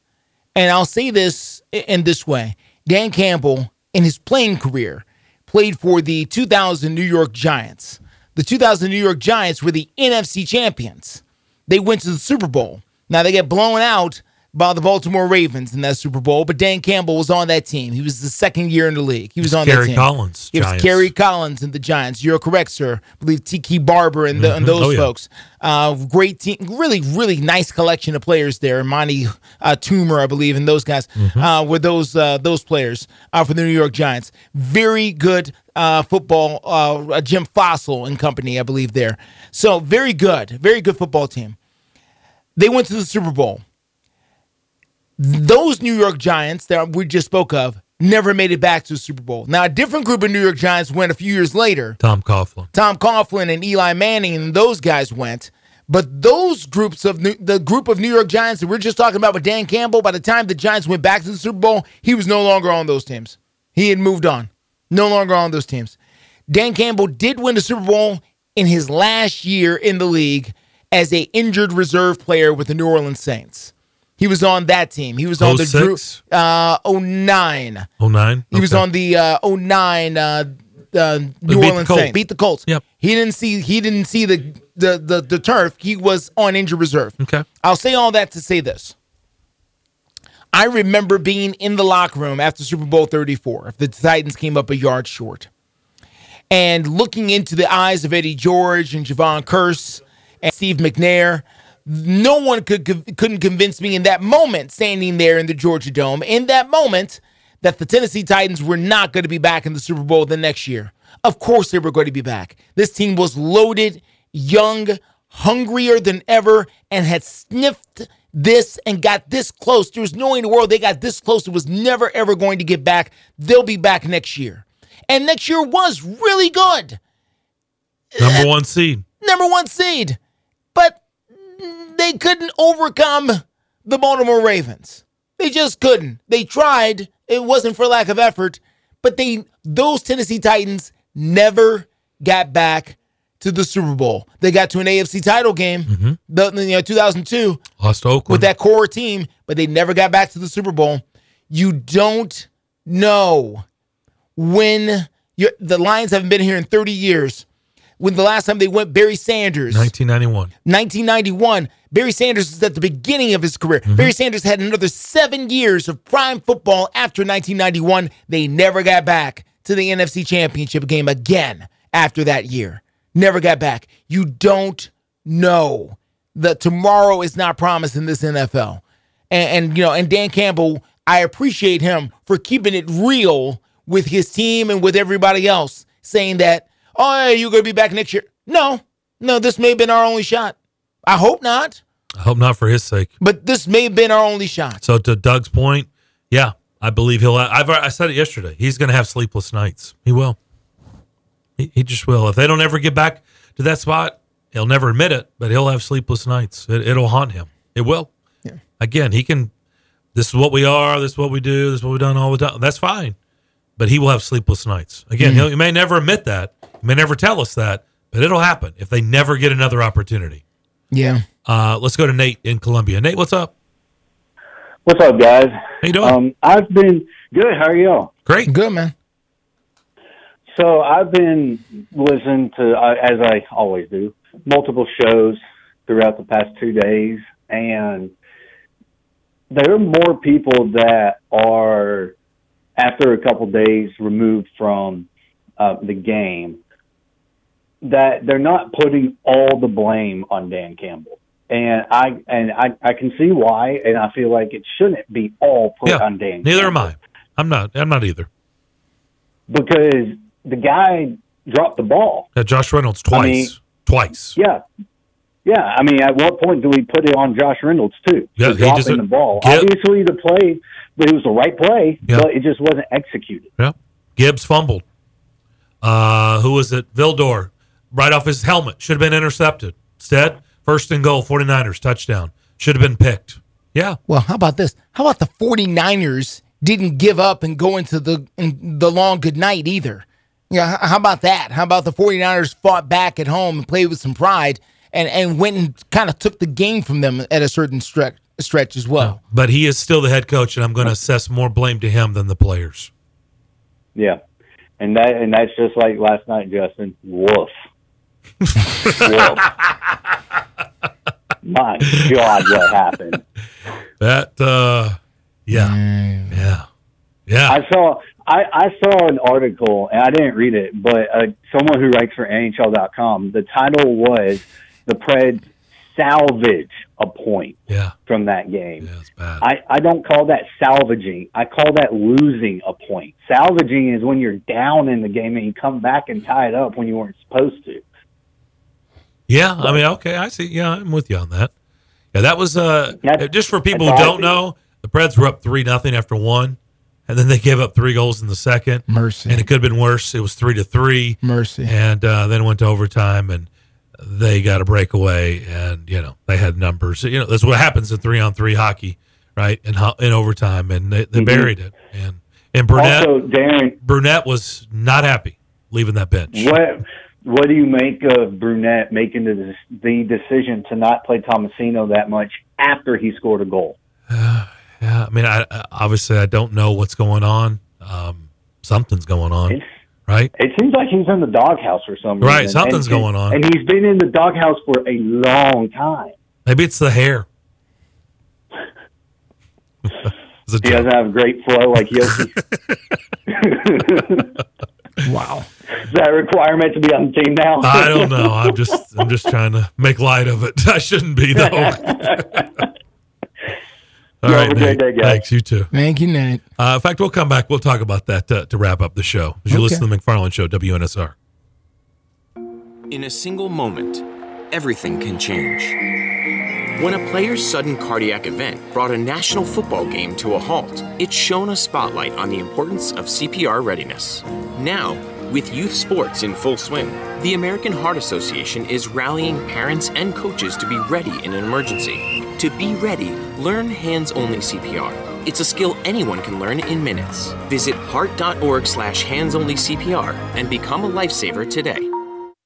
And I'll say this in this way Dan Campbell, in his playing career, played for the 2000 New York Giants. The 2000 New York Giants were the NFC champions. They went to the Super Bowl. Now they get blown out by the Baltimore Ravens in that Super Bowl, but Dan Campbell was on that team. He was the second year in the league. He was on that Kerry team. Collins, It was Kerry Collins and the Giants. You're correct, sir. I believe Tiki Barber and, the, and Mhm. those Oh, yeah. folks. Uh, great team. Really, really nice collection of players there. Monty uh, Toomer, I believe, and those guys Mm-hmm. uh, were those uh, those players uh, for the New York Giants. Very good uh, football. Uh, Jim Fassel and company, I believe, there. So very good, very good football team. They went to the Super Bowl. Those New York Giants that we just spoke of never made it back to the Super Bowl. Now, a different group of New York Giants went a few years later. Tom Coughlin. Tom Coughlin and Eli Manning and those guys went. But those groups of New, the group of New York Giants that we're just talking about with Dan Campbell, by the time the Giants went back to the Super Bowl, he was no longer on those teams. He had moved on. No longer on those teams. Dan Campbell did win the Super Bowl in his last year in the league as a injured reserve player with the New Orleans Saints. He was on that team. He was on the Drew 06? uh 09. Oh nine. He was on the uh, 09 uh, uh, New beat Orleans. Saints. Beat the Colts. Yep. He didn't see he didn't see the, the the the turf. He was on injured reserve. Okay. I'll say all that to say this. I remember being in the locker room after Super Bowl 34. If the Titans came up a yard short. And looking into the eyes of Eddie George and Jevon Kearse and Steve McNair, no one could couldn't convince me in that moment, standing there in the Georgia Dome, in that moment, that the Tennessee Titans were not going to be back in the Super Bowl the next year. Of course, they were going to be back. This team was loaded, young, hungrier than ever, and had sniffed this and got this close. There was no way in the world they got this close. It was never ever going to get back. They'll be back next year. And next year was really good. Number one seed. Number one seed. They couldn't overcome the Baltimore Ravens. They just couldn't. They tried. It wasn't for lack of effort, but they those Tennessee Titans never got back to the Super Bowl. They got to an AFC title game, mm-hmm. the, you know, 2002 Lost Oakland. with that core team, but they never got back to the Super Bowl. You don't know when the Lions haven't been here in 30 years. When the last time they went, Barry Sanders, 1991. 1991. Barry Sanders was at the beginning of his career. Mm-hmm. Barry Sanders had another seven years of prime football after 1991. They never got back to the NFC Championship game again after that year. Never got back. You don't know that tomorrow is not promised in this NFL. And, and you know, and Dan Campbell, I appreciate him for keeping it real with his team and with everybody else, saying that, oh, yeah, you're going to be back next year. No, no, this may have been our only shot. I hope not, I hope not for his sake. but this may have been our only shot. So to Doug's point, yeah, I believe he'll. I've I said it yesterday. He's going to have sleepless nights. He will. He, he just will. If they don't ever get back to that spot, he'll never admit it, but he'll have sleepless nights. It, it'll haunt him. It will. Yeah. Again, he can. This is what we are. This is what we do. This is what we've done all the time. That's fine, but he will have sleepless nights. Again, he'll, he may never admit that. He may never tell us that, but it'll happen if they never get another opportunity. Yeah. Uh, let's go to Nate in Columbia. Nate, what's up? What's up, guys? How you doing? Um, I've been good. How are y'all? Great. Good, man. So I've been listening to, uh, as I always do, multiple shows throughout the past two days, and there are more people that are, after a couple days removed from uh, the game, that they're not putting all the blame on Dan Campbell. And I and I, I can see why, and I feel like it shouldn't be all put Yeah, on Dan. Neither am I. I'm not. I'm not either. because the guy dropped the ball. Yeah, Josh Reynolds twice. I mean- twice. Yeah. Yeah, I mean, at what point do we put it on Josh Reynolds too? Yeah, he dropping doesn't the ball. get- Obviously, the play, but it was the right play, Yeah. but it just wasn't executed. Yeah. Gibbs fumbled. Uh, who was it? Vildor, right off his helmet. Should have been intercepted. Instead, first and goal, 49ers, touchdown. Should have been picked. Yeah. Well, how about this? How about the 49ers didn't give up and go into the in the long good night either? Yeah, how about that? How about the 49ers fought back at home and played with some pride and, and went and kind of took the game from them at a certain stretch stretch as well. But he is still the head coach, and I'm going to assess more blame to him than the players. Yeah, and that and that's just like last night, Justin. Woof. Woof. My God, what happened? That, uh, yeah. Yeah. Yeah. I saw I, I saw an article and I didn't read it, but uh, someone who writes for NHL.com. The title was "The Preds salvage a point yeah. from that game." I, I don't call that salvaging. I call that losing a point. Salvaging is when you're down in the game and you come back and tie it up when you weren't supposed to. Yeah, I mean, okay, I see. Yeah, I'm with you on that. Yeah, that was uh just for people who that's how I don't know, the Preds were up three nothing after one, and then they gave up three goals in the second. Mercy. And it could have been worse. It was three to three. Mercy. And uh, then went to overtime, and they got a breakaway, and you know they had numbers. You know that's what happens in three on three hockey, right? In in overtime, and they, they Mhm. buried it. And and Brunette Also, Darren, Brunette was not happy leaving that bench. what what do you make of Brunette making the the decision to not play Tomasino that much after he scored a goal? Yeah, I mean, I, I obviously I don't know what's going on. Um, something's going on, right? It seems like he's in the doghouse for some reason. Right, something's And- going on. and he's been in the doghouse for a long time. Maybe it's the hair. He doesn't have great flow like Yoshi. wow. Is that a requirement to be on the team now? I don't know. I'm just I'm just trying to make light of it. I shouldn't be though. All You right, have a great day, guys. Thanks. You too. Thank you, Nate. Uh, in fact, we'll come back. We'll talk about that uh, to wrap up the show. As you Okay. listen to the McFarland Show, WNSR. In a single moment, everything can change. When a player's sudden cardiac event brought a national football game to a halt, it shone a spotlight on the importance of CPR readiness. Now, with youth sports in full swing, The American Heart Association is rallying parents and coaches to be ready in an emergency. To be ready, learn hands only CPR. It's a skill anyone can learn in minutes. Visit heart.org slash hands only CPR and become a lifesaver today.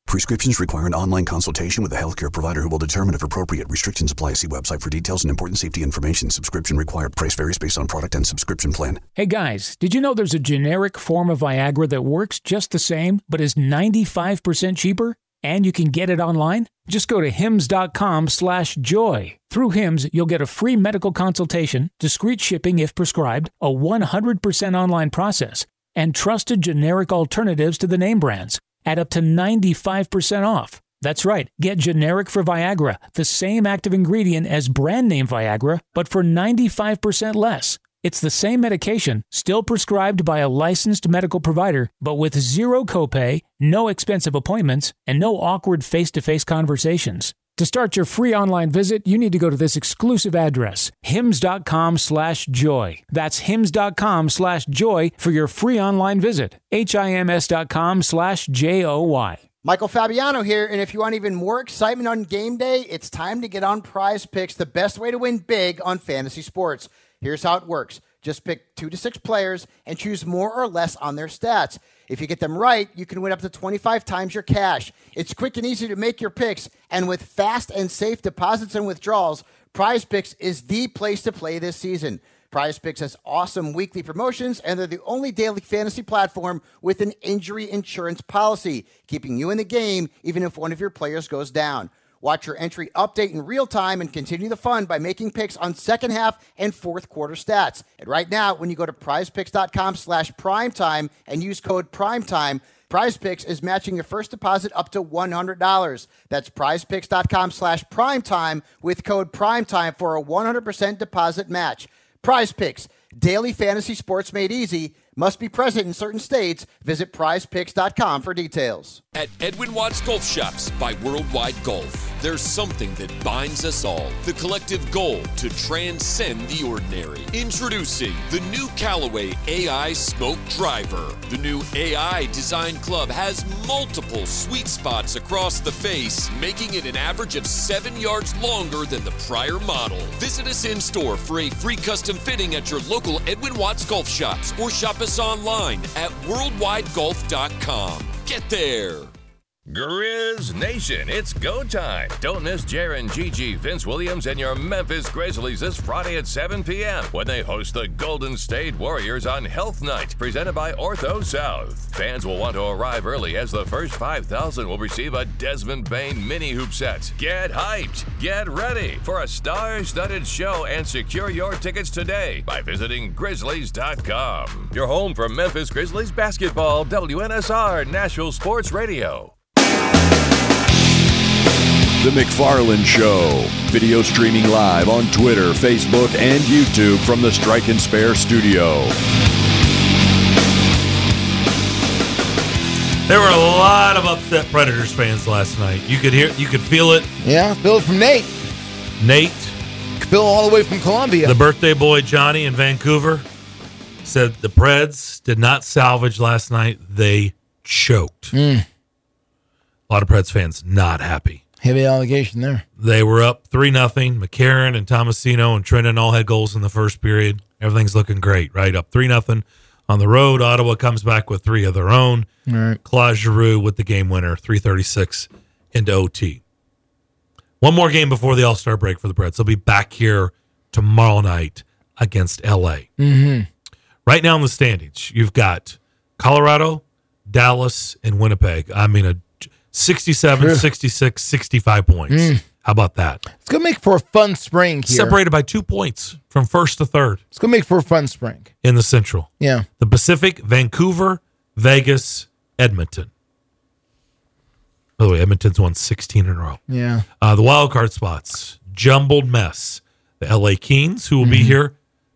Prescriptions require an online consultation with a healthcare provider who will determine if appropriate. Restrictions apply. See website for details and important safety information. Subscription required. Price varies based on product and subscription plan. Hey guys, did you know there's a generic form of Viagra that works just the same, but is 95% cheaper? And you can get it online? Just go to hims.com slash joy. Through Hims, you'll get a free medical consultation, discreet shipping if prescribed, a 100% online process, and trusted generic alternatives to the name brands at up to 95% off. That's right, get generic for Viagra, the same active ingredient as brand name Viagra, but for 95% less. It's the same medication, still prescribed by a licensed medical provider, but with zero copay, no expensive appointments, and no awkward face to face conversations. To start your free online visit, you need to go to this exclusive address, hims.com slash joy. That's hims.com slash joy for your free online visit. H-I-M-S.com slash J-O-Y. Michael Fabiano here, and if you want even more excitement on game day, it's time to get on prize picks, the best way to win big on fantasy sports. Here's how it works. Just pick two to six players and choose more or less on their stats. If you get them right, you can win up to 25 times your cash. It's quick and easy to make your picks, and with fast and safe deposits and withdrawals, Prize Picks is the place to play this season. Prize Picks has awesome weekly promotions, and they're the only daily fantasy platform with an injury insurance policy, keeping you in the game even if one of your players goes down. Watch your entry update in real time and continue the fun by making picks on second half and fourth quarter stats. And right now, when you go to prizepicks.com slash primetime and use code primetime, PrizePicks is matching your first deposit up to $100. That's prizepicks.com slash primetime with code primetime for a 100% deposit match. PrizePicks, daily fantasy sports made easy. Must be present in certain states. Visit prizepicks.com for details. At Edwin Watts Golf Shops by Worldwide Golf, there's something that binds us all the collective goal to transcend the ordinary. Introducing the new Callaway AI Smoke Driver. The new AI Design Club has multiple sweet spots across the face, making it an average of seven yards longer than the prior model. Visit us in store for a free custom fitting at your local Edwin Watts Golf Shops or shop us online at worldwidegolf.com. Get there. Grizz Nation, it's go time. Don't miss Jaron, Gigi, Vince Williams, and your Memphis Grizzlies this Friday at 7 p.m. when they host the Golden State Warriors on Health Night, presented by Ortho South. Fans will want to arrive early as the first 5,000 will receive a Desmond Bane mini hoop set. Get hyped, get ready for a star studded show and secure your tickets today by visiting Grizzlies.com. Your home for Memphis Grizzlies basketball, WNSR Nashville Sports Radio. The McFarland Show. Video streaming live on Twitter, Facebook, and YouTube from the Strike and Spare studio. There were a lot of upset Predators fans last night. You could hear, you could feel it. Yeah, feel it from Nate. Nate, Feel all the way from Columbia. the birthday boy Johnny in Vancouver, said the Preds did not salvage last night. They choked. Mm, A lot of Preds fans not happy. Heavy allegation there. They were up three nothing. McCarron and Tomasino and Trenin all had goals in the first period. Everything's looking great, right? Up three nothing on the road. Ottawa comes back with three of their own. All right. Claude Giroux with the game winner, three thirty six into OT. One more game before the All Star break for the Preds. They'll be back here tomorrow night against LA. Mm-hmm. Right now in the standings, you've got Colorado, Dallas, and Winnipeg. I mean, a 67, Sure. 66, 65 points. Mm. How about that? It's gonna make for a fun spring here. Separated by two points from first to third It's gonna make for a fun spring. in the Central. Yeah. The Pacific, Vancouver, Vegas, Edmonton. By the way, Edmonton's won 16 in a row. Yeah. Uh, the wild card spots, jumbled mess. The LA Kings, who will be Mhm. here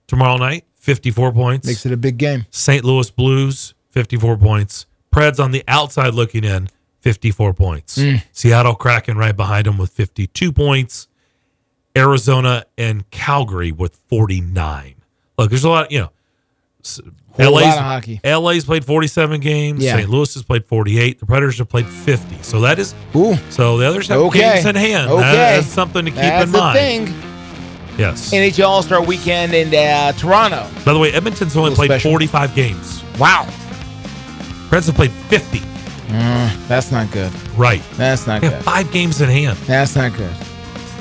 tomorrow night, 54 points. Makes it a big game. St. Louis Blues, 54 points. Preds on the outside looking in, 54 points. Mm. Seattle Kraken right behind them with 52 points. Arizona and Calgary with 49. Look, there's a lot, you know, LA's, lot of hockey. LA's played 47 games. Yeah. St. Louis has played 48. The Predators have played 50. So that is Ooh. So the others have Okay. games in hand. That- that's something to keep That's in the mind. thing. Yes. NHL All Star Weekend in uh, Toronto. By the way, Edmonton's only played special. 45 games. Wow. Preds have played 50. Mm, that's not good. Right. That's not good. five games in hand. That's not good.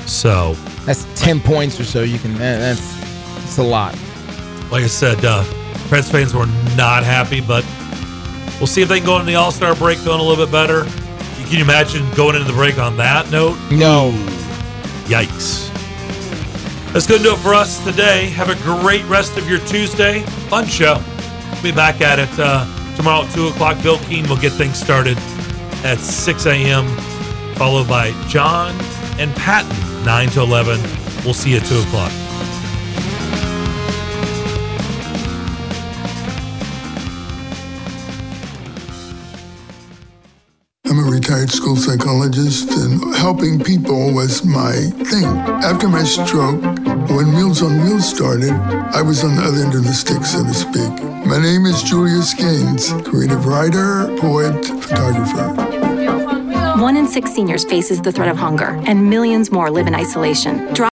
So, That's ten points or so. You can. that- That's. It's a lot. like I said, uh, Preds fans were not happy, but we'll see if they can go into the All Star break feeling a little bit better. Can you imagine going into the break on that note? No. Yikes. That's going to do it for us today. Have a great rest of your Tuesday. Fun show. We'll be back at it uh, tomorrow at 2 o'clock. Bill Keene will get things started at 6 a.m., followed by John and Patton, 9 to 11. We'll see you at 2 o'clock. I'm a retired school psychologist, and helping people was my thing. After my stroke, when Meals on Wheels started, I was on the other end of the stick, so to speak. My name is Julius Gaines, creative writer, poet, photographer. One in six seniors faces the threat of hunger, and millions more live in isolation.